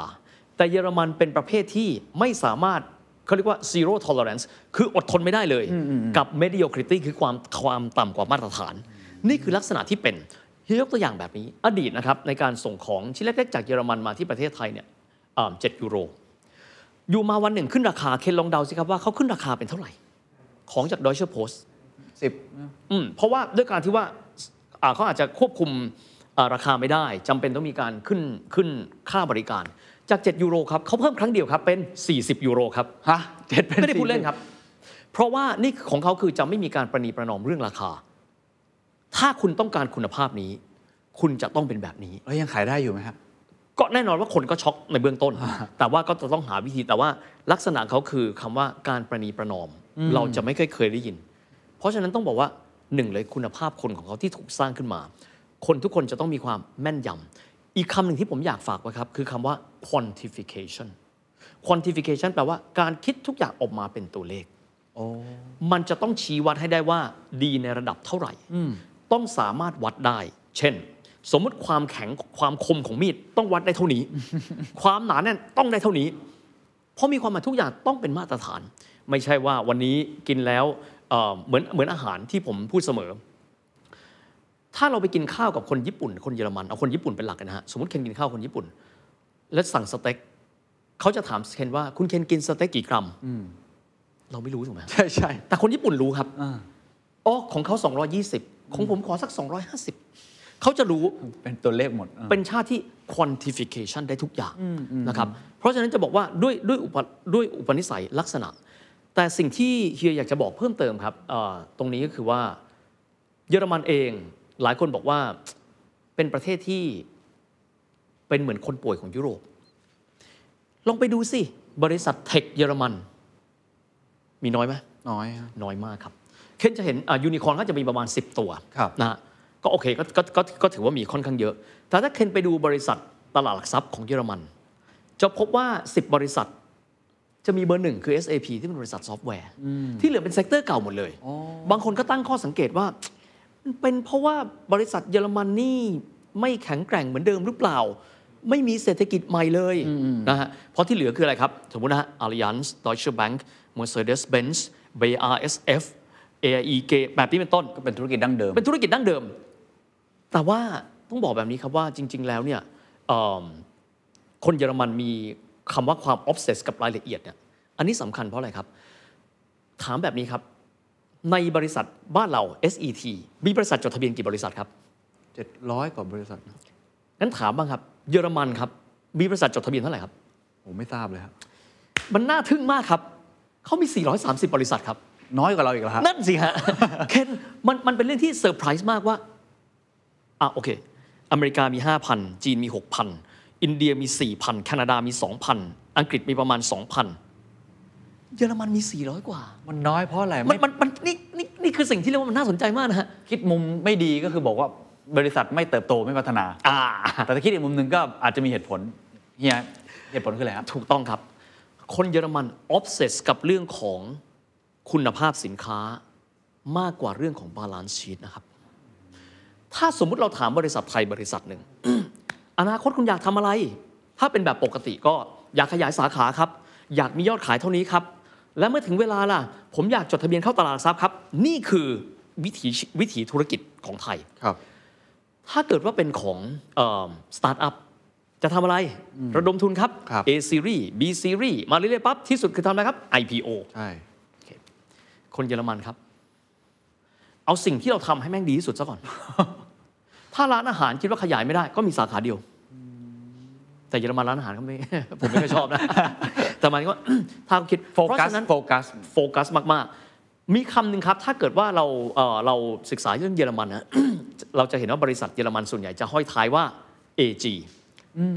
แต่เยอรมันเป็นประเภทที่ไม่สามารถเขาเรียกว่า zero tolerance คืออดทนไม่ได้เลย กับ mediocrity คือความความต่ำกว่ามาตรฐาน นี่คือลักษณะที่เป็น ยกตัวอย่างแบบนี้ อดีตนะครับในการส่งของชิ้นเล็กๆจากเยอรมันมาที่ประเทศไทยเนี่ยอ่า7ยูโร อยู่มาวันหนึ่งขึ้นราคาเคนลองเดาสิครับว่าเขาขึ้นราคาเป็นเท่าไหร่ ของจาก Deutsche Post สิบอืมเพราะว่าด้วยการที่ว่าอ่าเขาอาจจะควบคุมอ่าราคาไม่ได้จำเป็นต้องมีการขึ้นขึ้นค่าบริการ จาก 7 ยูโรครับเขาเพิ่มครั้งเดียวครับเป็น 40 ยูโรครับฮะเจ็ดเป็นไม่ได้พูดสี่เล่นครับ เพราะว่านี่ของเขาคือจะไม่มีการประนีประนอมเรื่องราคา ถ้าคุณต้องการคุณภาพนี้ คุณจะต้องเป็นแบบนี้ แล้วยังขายได้อยู่ไหมครับ ก็แน่นอนว่าคนก็ช็อกในเบื้องต้น แต่ว่าก็จะต้องหาวิธีแต่ว่าลักษณะเขาคือคำว่าการประนีประนอม เราจะไม่เคยเคยได้ยิน เพราะฉะนั้นต้องบอกว่าหนึ่งเลยคุณภาพคนของเขาที่ถูกสร้างขึ้นมา คนทุกคนจะต้องมีความแม่นยำอีกคำหนึ่งที่ผมอยากฝากไว้ครับ คือคำว่า quantification quantification แปลว่าการคิดทุกอย่างออกมาเป็นตัวเลขโอ้มันจะต้องชี้วัดให้ได้ว่าดีในระดับเท่าไหร่ ต้องสามารถวัดได้ เช่น สมมติความแข็งความคมของมีดต้องวัดได้เท่านี้ ความหนาแน่นต้องได้เท่านี้ เพราะมีความหมายทุกอย่างต้องเป็นมาตรฐาน ไม่ใช่ว่าวันนี้กินแล้วเอ่อเหมือนเหมือนอาหารที่ผมพูดเสมอ ถ้าเราไปกินข้าวกับคนญี่ปุ่น คนเยอรมันเอาคนญี่ปุ่นเป็นหลักกันนะฮะสมมติเคนกินข้าวคนญี่ปุ่น แล้วสั่งสเต็กเขาจะถามเคนว่าคุณเคนกินสเต็กกี่กรัมเราไม่รู้ถูกไหมฮะใช่ใช่แต่คนญี่ปุ่นรู้ครับอ่าอ๋อของเขา 220 ของผมขอสัก 250 เขาจะรู้เป็นตัวเลขหมดอ่าเป็นชาติที่ quantification ได้ทุกอย่างนะครับเพราะฉะนั้นจะบอกว่าด้วยด้วยอุปด้วยอุปนิสัยลักษณะ แต่สิ่งที่เฮียอยากจะบอกเพิ่มเติมครับเอ่อตรงนี้ก็คือว่าเยอรมันเองหลายคนบอกว่าเป็นประเทศที่เป็นเหมือนคนป่วยของยุโรป ลองไปดูสิ บริษัทเทคเยอรมัน มีน้อยไหมน้อยครับน้อยมากครับ เคนจะเห็นยูนิคอร์นก็จะมีประมาณ 10 ตัวครับนะฮะก็โอเคก็ก็ก็ก็ถือว่ามีค่อนข้างเยอะ แต่ถ้าเคนไปดูบริษัทตลาดหลักทรัพย์ของเยอรมัน จะพบว่า 10 บริษัทจะมีเบอร์หนึ่งคือ SAP ที่เป็นบริษัทซอฟต์แวร์ ที่เหลือเป็น sector เก่าหมดเลย บางคนก็ตั้งข้อสังเกตว่า มันเป็นเพราะว่าบริษัทเยอรมันนี่ไม่แข็งแกร่งเหมือนเดิมหรือเปล่า ไม่มีเศรษฐกิจใหม่เลยนะฮะเพราะที่เหลือคืออะไรครับ สมมตินะฮะ Allianz Deutsche Bank Mercedes-Benz BASF AIG แบบนี้เป็นต้นก็เป็นธุรกิจดั้งเดิม เป็นธุรกิจดั้งเดิม แต่ว่าต้องบอกแบบนี้ครับว่าจริง ๆ แล้วเนี่ยเอิ่มคนเยอรมันมีคำว่าความ obsess กับรายละเอียดเนี่ยอันนี้สำคัญเพราะอะไรครับ ถามแบบนี้ครับ ในบริษัทบ้านเรา SET มีบริษัทจดทะเบียนกี่บริษัทครับ 700 กว่าบริษัทนะงั้นถามบ้างครับ เยอรมันครับ มีบริษัทจดทะเบียนเท่าไหร่ครับผมไม่ทราบเลยครับ มันน่าทึ่งมากครับเขามี 430 บริษัทครับ น้อยกว่าเราอีกแล้วฮะนั่นสิฮะเคนมันมันเป็นเรื่องที่เซอร์ไพรส์มากว่าอะโอเค อเมริกามี 5,000 จีนมี 6,000 อินเดียมี 4,000 แคนาดามี 2,000 อังกฤษมีประมาณ 2,000 เยอรมันมี 400 กว่า มันน้อยเพราะอะไรมันไม่มันมันนี่นี่นี่คือสิ่งที่เรียกว่ามันน่าสนใจมากนะฮะคิดมุมไม่ดีก็คือบอกว่าบริษัทไม่เติบโตไม่พัฒนาอ่าแต่ถ้าคิดอีกมุมหนึ่งก็อาจจะมีเหตุผลเฮียเหตุผลคืออะไรครับถูกต้องครับ คนเยอรมัน obsess กับเรื่องของ คุณภาพสินค้ามากกว่าเรื่องของ balance sheet นะครับ ถ้าสมมุติเราถามบริษัทไทยบริษัทหนึ่งอนาคตคุณอยากทำอะไร ถ้าเป็นแบบปกติก็อยากขยายสาขาครับ อยากมียอดขายเท่านี้ครับ และเมื่อถึงเวลาล่ะ ผมอยากจดทะเบียนเข้าตลาดหลักทรัพย์ครับ นี่คือวิถีวิถีธุรกิจของไทยครับ ถ้าเกิดว่าเป็นของสตาร์ทอัพจะทำอะไร ระดมทุนครับครับ A series B series มาเรื่อยๆปั๊บที่สุดคือทำอะไรครับ IPO ใช่ คนเยอรมันครับ เอาสิ่งที่เราทำให้แม่งดีที่สุดซะก่อน ถ้าร้านอาหารคิดว่าขยายไม่ได้ ก็มีสาขาเดียว แต่เยอรมันร้านอาหารก็ไม่ ผมไม่ค่อยชอบนะ แต่หมายถึงว่าถ้าเขาคิดโฟเพราะกัสฉะนั้นโฟกัสโฟกัสมาก ๆ มีคำหนึ่งครับ ถ้าเกิดว่าเราเอ่อเราศึกษาเรื่องเยอรมันนะเราจะเห็นว่าบริษัทเยอรมันส่วนใหญ่จะห้อยท้ายว่า AG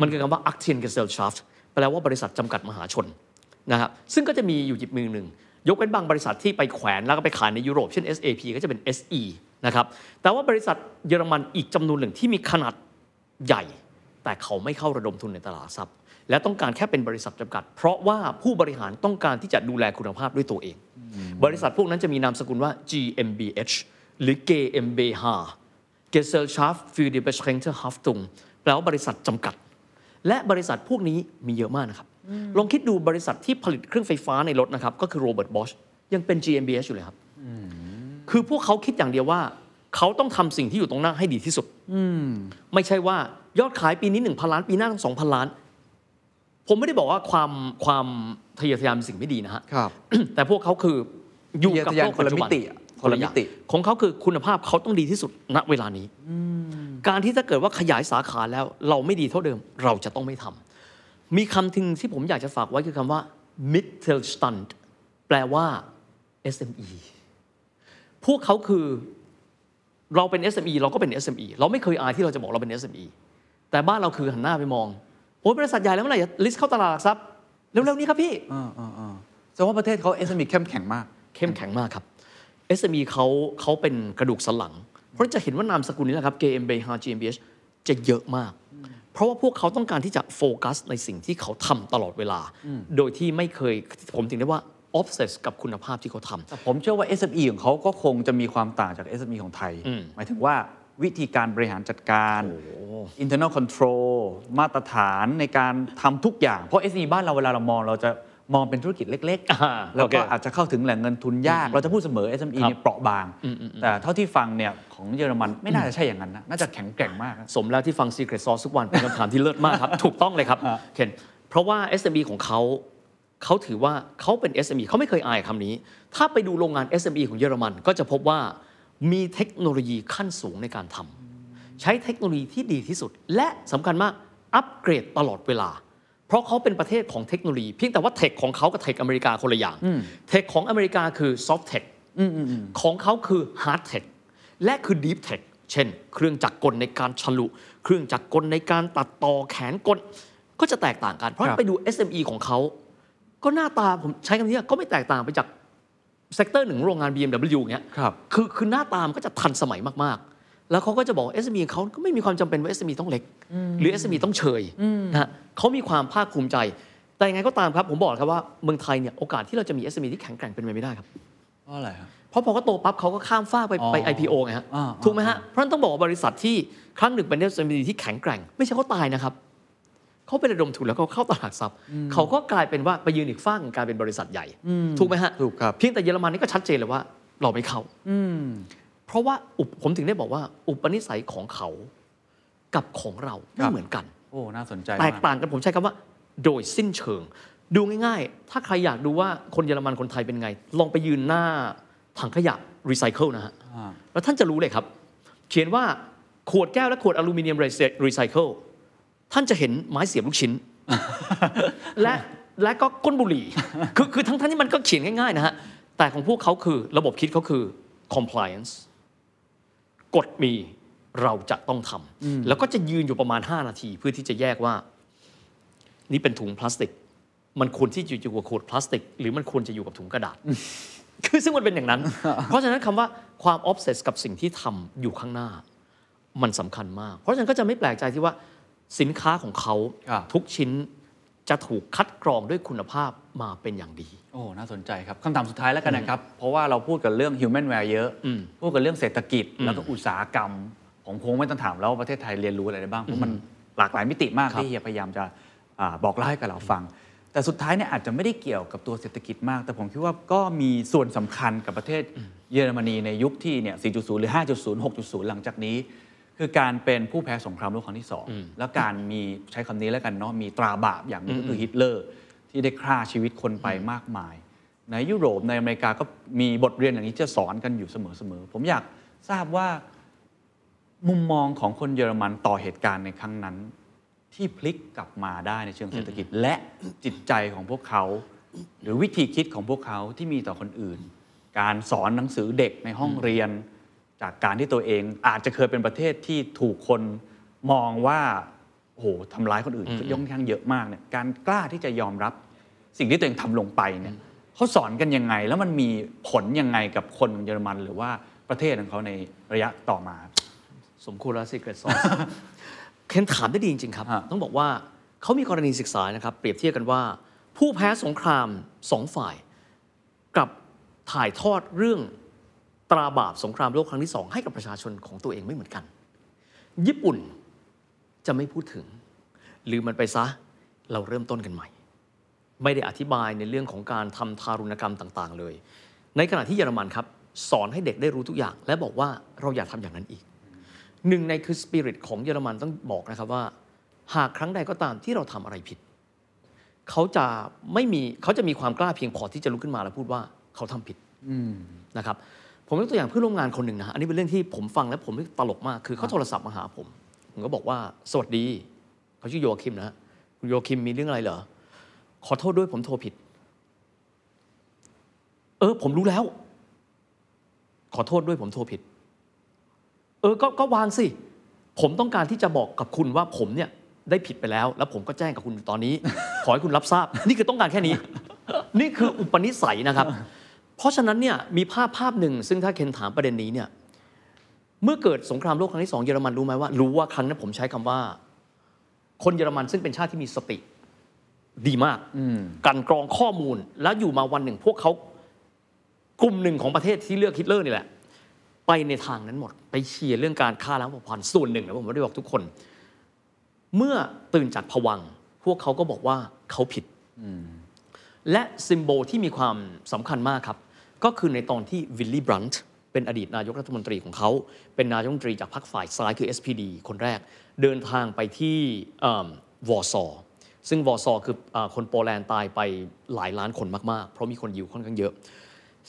มันคือคำว่า Aktien Gesellschaft แปลว่าบริษัทจำกัดมหาชนนะครับซึ่งก็จะมีอยู่หยิบมือหนึ่ง ยกเว้นบางบริษัทที่ไปแขวนแล้วก็ไปขายในยุโรปเช่น SAP ก็จะเป็น SE นะครับแต่ว่าบริษัทเยอรมันอีกจำนวนหนึ่งที่มีขนาดใหญ่ แต่เขาไม่เข้าระดมทุนในตลาดหลักทรัพย์ และต้องการแค่เป็นบริษัทจำกัด เพราะว่าผู้บริหารต้องการที่จะดูแลคุณภาพด้วยตัวเอง บริษัทพวกนั้นจะมีนามสกุลว่า GmbH หรือ GmbH Gesellschaft für die Beschränkte Haftung แปลว่าบริษัทจำกัด และบริษัทพวกนี้มีเยอะมากนะครับ ลองคิดดูบริษัทที่ผลิตเครื่องไฟฟ้าในรถนะครับ ก็คือโรเบิร์ตบอชยังเป็น GmbH อยู่เลยครับคือพวกเขาคิดอย่างเดียวว่า เขาต้องทำสิ่งที่อยู่ตรงหน้าให้ดีที่สุดไม่ใช่ว่ายอดขายปีนี้หนึ่งพันล้าน ปีหน้าต้องสองพันล้าน ผมไม่ได้บอกว่าความความทะเยอทะยานเป็นสิ่งไม่ดีนะฮะครับแต่พวกเขาคืออยู่เยกับทะยาโลนกคนปัจละจุมิบันติอะคคนละมิติของเขาคือคุณภาพเขาต้องดีที่สุดณเวลานี้ การที่ถ้าเกิดว่าขยายสาขาแล้วเราไม่ดีเท่าเดิม เราจะต้องไม่ทำ มีคำทึงที่ผมอยากจะฝากไว้คือคำว่า Mittelstand แปลว่า SME พวกเขาคือเราเป็น SME เราก็เป็น SME เราไม่เคยอายที่เราจะบอกเราเป็น SME แต่บ้านเราคือหันหน้าไปมองโอ้ยบริษัทใหญ่แล้วเมื่อไหร่จะลิสต์เข้าตลาดหลักทรัพย์เร็วๆนี้ครับพี่อ่าอ่าอ่าแสดงว่าประเทศเขา SME เข้มแข็งมาก เข้มแข็งมากครับ SME เขาเขาเป็นกระดูกสันหลัง เพราะจะเห็นว่านามสกุลนี้แหละครับ GMB h GmbH จะเยอะมาก เพราะว่าพวกเขาต้องการที่จะโฟกัสในสิ่งที่เขาทำตลอดเวลา โดยที่ไม่เคยผมถึงได้ว่า obsess กับคุณภาพที่เขาทำแต่ผมเชื่อว่า SME ของเขาก็คงจะมีความต่างจาก SME ของไทยอืมหมายถึงว่าวิธีการบริหารจัดการ internal control มาตรฐานในการทำทุกอย่าง เพราะ SME บ้านเราเวลาเรามองเราจะ มองเป็นธุรกิจเล็กอ่าๆแล้วโอเคก็อาจจะเข้าถึงแหล่งเงินทุนยาก เราจะพูดเสมอ SME ครับเนี่ยเปราะบาง แต่เท่าที่ฟังเนี่ยของเยอรมันไม่น่าจะใช่อย่างนั้นนะ น่าจะแข็งแกร่งมากนะสมแล้วที่ฟัง Secret Sauce ทุกวันเป็นคำถามที่เลิศมากครับ ถูกต้องเลยครับฮะเคนเพราะว่า SME ของเขาเขาถือว่าเขาเป็น SME เขาไม่เคยอายคำนี้ ถ้าไปดูโรงงาน SME ของเยอรมัน ก็จะพบว่ามีเทคโนโลยีขั้นสูงในการทำใช้เทคโนโลยีที่ดีที่สุด และสำคัญมากอัปเกรดตลอดเวลา เพราะเขาเป็นประเทศของเทคโนโลยีเพียงแต่ว่าเทคของเขากับเทคอเมริกาคนละอย่างTech ของอเมริกาคือ Soft Tech ของเขาคือ Hard Tech และคือ Deep Tech เช่น เครื่องจักรกลในการฉลุ เครื่องจักรกลในการตัดต่อแขนกล ก็จะแตกต่างกัน เพราะฉะนั้นไปดู SME ของเขา ก็หน้าตาผมใช้คำนี้ก็ไม่แตกต่างไปจาก sector หนึ่งโรงงาน BMW อย่างเงี้ยครับคือคือหน้าตามันก็จะทันสมัยมากๆ แล้วเขาก็จะบอก SME ของเขาก็ไม่มีความจำเป็นว่า SME ต้องเล็ก หรือ SME ต้องเฉยนะฮะเขามีความภาคภูมิใจ แต่ยังไงก็ตามครับ ผมบอกครับว่าเมืองไทยเนี่ยโอกาสที่เราจะมี SME ที่แข็งแกร่งเป็นไปไม่ได้ครับเพราะอะไรครับเพราะพอเขาโตปั๊บเขาก็ข้ามฟากไปอ๋อไป IPO ไงฮะอ่าถูกไหมฮะเพราะฉะนั้นต้องบอกว่าบริษัทที่ครั้งหนึ่งเป็น SME ที่แข็งแกร่ง ไม่ใช่เขาตายนะครับเขาไประดมทุนแล้วก็เข้าตลาดหลักทรัพย์ เขาก็กลายเป็นว่าไปยืนอีกฝ้ากหนึ่งกลายเป็นบริษัทใหญ่ ถูกไหมฮะถูกครับเพียงแต่เยอรมันนี่ก็ชัดเจนเลยว่าเราไม่เข้าอืม เพราะว่าอุปผมถึงได้บอกว่า อุปนิสัยของเขากับของเราคไม่รับเหมือนกัน โอ้ น่าสนใจมากแตกต่างกันผมใช้คำว่า โดยสิ้นเชิง ดูง่ายๆ ถ้าใครอยากดูว่าคนเยอรมันคนไทยเป็นไง ลองไปยืนหน้าถังขยะรีไซเคิลนะฮะอ่าแล้วท่านจะรู้เลยครับ เขียนว่าขวดแก้วและขวดอลูมิเนียมรีไซเคิลท่านจะเห็นไม้เสียบลูกชิ้น และและก็ก้นบุหรี่ คือคือทั้งทั้งที่มันก็เขียนง่ายๆนะฮะ แต่ของพวกเขาคือระบบคิดเขาคือ compliance กฎมีเราจะต้องทำแล้วก็จะยืนอยู่ประมาณ 5 นาที เพื่อที่จะแยกว่า นี่เป็นถุงพลาสติก มันควรที่จะอยู่กับขวดพลาสติก หรือมันควรจะอยู่กับถุงกระดาษ คือซึ่งมันเป็นอย่างนั้น เพราะฉะนั้นคำว่าความ obsess กับสิ่งที่ทำอยู่ข้างหน้า มันสำคัญมาก เพราะฉะนั้นก็จะไม่แปลกใจที่ว่าสินค้าของเขาครับทุกชิ้น จะถูกคัดกรองด้วยคุณภาพมาเป็นอย่างดี โอ้ น่าสนใจครับคำถามสุดท้ายแล้วกันนะครับ เพราะว่าเราพูดกันเรื่อง human w a r e เยอะอืมพูดกันเรื่องเศรษฐกิจ แล้วก็อุตสาหกรรม ผมคงไม่ต้องถามแล้วว่าประเทศไทยเรียนรู้อะไรได้บ้าง เพราะมันหลากหลายมิติมากครับที่เฮียพยายามจะอาบอกเล่าให้กับเราฟัง แต่สุดท้ายเนี่ยอาจจะไม่ได้เกี่ยวกับตัวเศรษฐกิจมาก แต่ผมคิดว่าก็มีส่วนสำคัญกับประเทศเยอรมนีในยุคที่เนี่ย 4.0 หรือ 5.0 6.0 หลังจากนี้ คือการเป็นผู้แพ้สงครามโลกครั้งที่สองแล้วการมีใช้คำนี้แล้วกันเนาะมีตราบาปอย่างหนึงก็คือฮิตเลอร์ ที่ได้ฆ่าชีวิตคนไปมากมาย ในยุโรปในอเมริกาก็มีบทเรียนอย่างนี้จะสอนกันอยู่เสมอๆผมอยากทราบว่ามุมมองของคนเยอรมันต่อเหตุการณ์ในครั้งนั้น ที่พลิกกลับมาได้ในเชิงเศรษฐกิจ และจิตใจของพวกเขา หรือวิธีคิดของพวกเขาที่มีต่อคนอื่น การสอนหนังสือเด็กในห้องเรียน จากการที่ตัวเองอาจจะเคยเป็นประเทศที่ถูกคนมองว่าโอ้โหทำร้ายคนอื่นย่องข้างเยอะมากเนี่ยการกล้าที่จะยอมรับสิ่งที่ตัวเองทำลงไปเนี่ยเขาสอนกันยังไง แล้วมันมีผลยังไงกับคนเยอรมันหรือว่าประเทศของเขาในระยะต่อมา สมควรแล้ว Secret Sauce เคนถามได้ดีจริง ๆ ครับฮะต้องบอกว่าเขามีกรณีศึกษานะครับ เปรียบเทียบกันว่า ผู้แพ้สงครามสองฝ่ายกลับถ่ายทอดเรื่อง ตราบาปสงครามโลกครั้งที่สองให้กับประชาชนของตัวเองไม่เหมือนกัน ญี่ปุ่นจะไม่พูดถึง หรือมันไปซะเราเริ่มต้นกันใหม่ ไม่ได้อธิบายในเรื่องของการทำทารุณกรรมต่างๆ เลย ในขณะที่เยอรมันครับสอนให้เด็กได้รู้ทุกอย่าง และบอกว่าเราอย่าทำอย่างนั้นอีกหนึ่งในคือสปิริตของเยอรมันต้องบอกนะครับว่า หากครั้งใดก็ตามที่เราทำอะไรผิด เขาจะไม่มีเขาจะมีความกล้าเพียงพอที่จะลุกขึ้นมาแล้วพูดว่าเขาทำผิดนะครับ ผมยกตัวอย่างเพื่อนร่วมงานคนหนึ่งนะฮะอันนี้เป็นเรื่องที่ผมฟังแล้วผมตลกมากคือเขาโทรศัพท์มาหาผม ผมก็บอกว่าสวัสดีเขาชื่อโยคิมนะฮะคุณโยคิมมีเรื่องอะไรเหรอขอโทษด้วยผมโทรผิด เออ ผมรู้แล้ว ขอโทษด้วยผมโทรผิด เออ ก็ก็วางสิ ผมต้องการที่จะบอกกับคุณว่าผมเนี่ย ได้ผิดไปแล้ว แล้วผมก็แจ้งกับคุณตอนนี้ ขอให้คุณรับทราบ นี่คือต้องการแค่นี้ นี่คืออุปนิสัยนะครับ เพราะฉะนั้นเนี่ยมีภาพภาพหนึ่ง ซึ่งถ้าเคนถามประเด็นนี้เนี่ยเมื่อเกิดสงครามโลกครั้งที่สองเยอรมันรู้ไหมว่ารู้ว่าครั้งนั้นผมใช้คำว่า คนเยอรมันซึ่งเป็นชาติที่มีสติดีมากกลันกรองข้อมูลแล้วอยู่มาวันหนึ่ง พวกเขากลุ่มหนึ่งของประเทศที่เลือกฮิตเลอร์นี่แหละ ไปในทางนั้นหมด ไปเชียร์เรื่องการฆ่าล้างเผ่าพันธุ์ส่วนหนึ่งนะผมไม่ได้บอกทุกคน เมื่อตื่นจากภวังค์พวกเขาก็บอกว่าเขาผิดและ symbol ที่มีความสำคัญมากครับ ก็คือในตอนที่วิลลี่บรันท์เป็นอดีตนายกรัฐมนตรีของเขา เป็นนายกรัฐมนตรีจากพรรคฝ่ายซ้ายคือ SPD คนแรก เดินทางไปที่วอร์ซอซึ่งวอร์ซอคืออาคนโปแลนด์ตายไปหลายล้านคนมากๆ เพราะมีคนยิวค่อนข้างเยอะ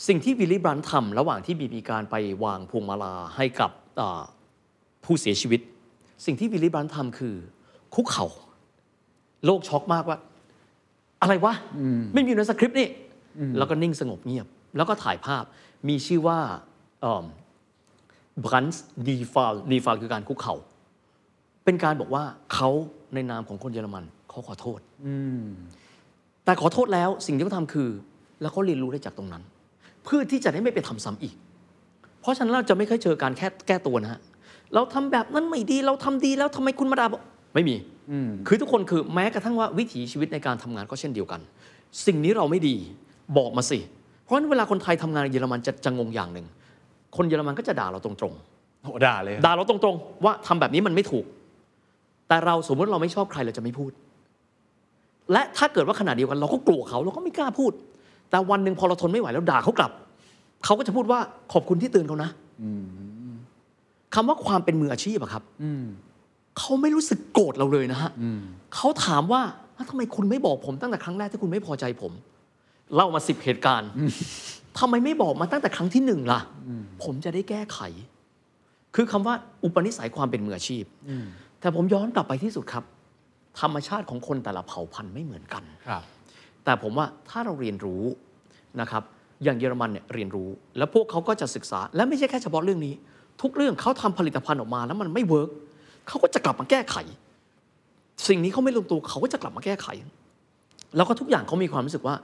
สิ่งที่วิลลี่บรันท์ทำระหว่างที่มีการไปวางพวงมาลาให้กับอ่าผู้เสียชีวิต สิ่งที่วิลลี่บรันท์ทำคือคุกเข่าโลกช็อกมากว่า อะไรวะไม่มีอยู่ในสคริปต์นี่ แล้วก็นิ่งสงบเงียบ แล้วก็ถ่ายภาพมีชื่อว่าบรันท์ Kniefall Kniefall คือการคุกเข่าเป็นการบอกว่าเขาในนามของคนเยอรมันเขาขอโทษแต่ขอโทษแล้วสิ่งที่เขาทำคือ แล้วเขาเรียนรู้ได้จากตรงนั้น เพื่อที่จะได้ไม่ไปทำซ้ำอีก เพราะฉะนั้นเราจะไม่เคยเจอการแค่แก้ตัวนะฮะเราทำแบบนั้นไม่ดีเราทำดีแล้วทำไมคุณมาด่าบอกไม่มีคือทุกคนคือแม้กระทั่งว่าวิถีชีวิตในการทำงานก็เช่นเดียวกัน สิ่งนี้เราไม่ดีบอกมาสิ เพราะฉะนั้นเวลาคนไทยทำงานในเยอรมันจะจะงงอย่างหนึ่ง คนเยอรมันก็จะด่าเราตรงๆโหด่าเลย ด่าเราตรงๆ ว่าทำแบบนี้มันไม่ถูก แต่เราสมมติเราไม่ชอบใครเราจะไม่พูด และถ้าเกิดว่าขณะเดียวกันเราก็กลัวเขาเราก็ไม่กล้าพูด แต่วันหนึ่งพอเราทนไม่ไหวแล้วด่าเขากลับ เขาก็จะพูดว่าขอบคุณที่เตือนเขานะคำว่าความเป็นมืออาชีพอะครับเขาไม่รู้สึกโกรธเราเลยนะฮะเขาถามว่าอ้าวทำไมคุณไม่บอกผมตั้งแต่ครั้งแรกที่คุณไม่พอใจผม เล่ามาสิบเหตุการณ์ทำไมไม่บอกมาตั้งแต่ครั้งที่หนึ่งล่ะ ผมจะได้แก้ไข คือคำว่าอุปนิสัยความเป็นมืออาชีพ แต่ผมย้อนกลับไปที่สุดครับ ธรรมชาติของคนแต่ละเผ่าพันธุ์ไม่เหมือนกันครับแต่ผมว่าถ้าเราเรียนรู้นะครับ อย่างเยอรมันเนี่ยเรียนรู้ แล้วพวกเขาก็จะศึกษา และไม่ใช่แค่เฉพาะเรื่องนี้ ทุกเรื่องเขาทำผลิตภัณฑ์ออกมาแล้วมันไม่เวิร์กเขาก็จะกลับมาแก้ไข สิ่งนี้เขาไม่ลงตัวเขาก็จะกลับมาแก้ไข แล้วก็ทุกอย่างเขามีความรู้สึกว่า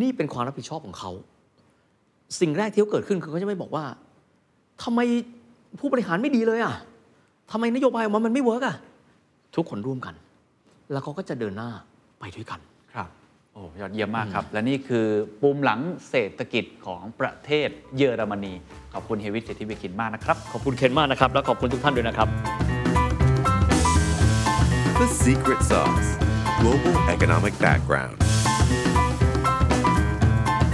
นี่เป็นความรับผิดชอบของเขา สิ่งแรกที่เขาเกิดขึ้นคือเขาจะไม่บอกว่าทำไมผู้บริหารไม่ดีเลยอะทำไมนโยบายออกมามันไม่ work อะทุกคนร่วมกัน แล้วเขาก็จะเดินหน้าไปด้วยกันครับโอ้ยอดเยี่ยมมากครับ และนี่คือภูมิหลังเศรษฐกิจของประเทศเยอรมนี ขอบคุณเฮียวิทย์สิทธิเวคินมากนะครับขอบคุณเคนมากนะครับ และขอบคุณทุกท่านด้วยนะครับ The secret sauce global economic background.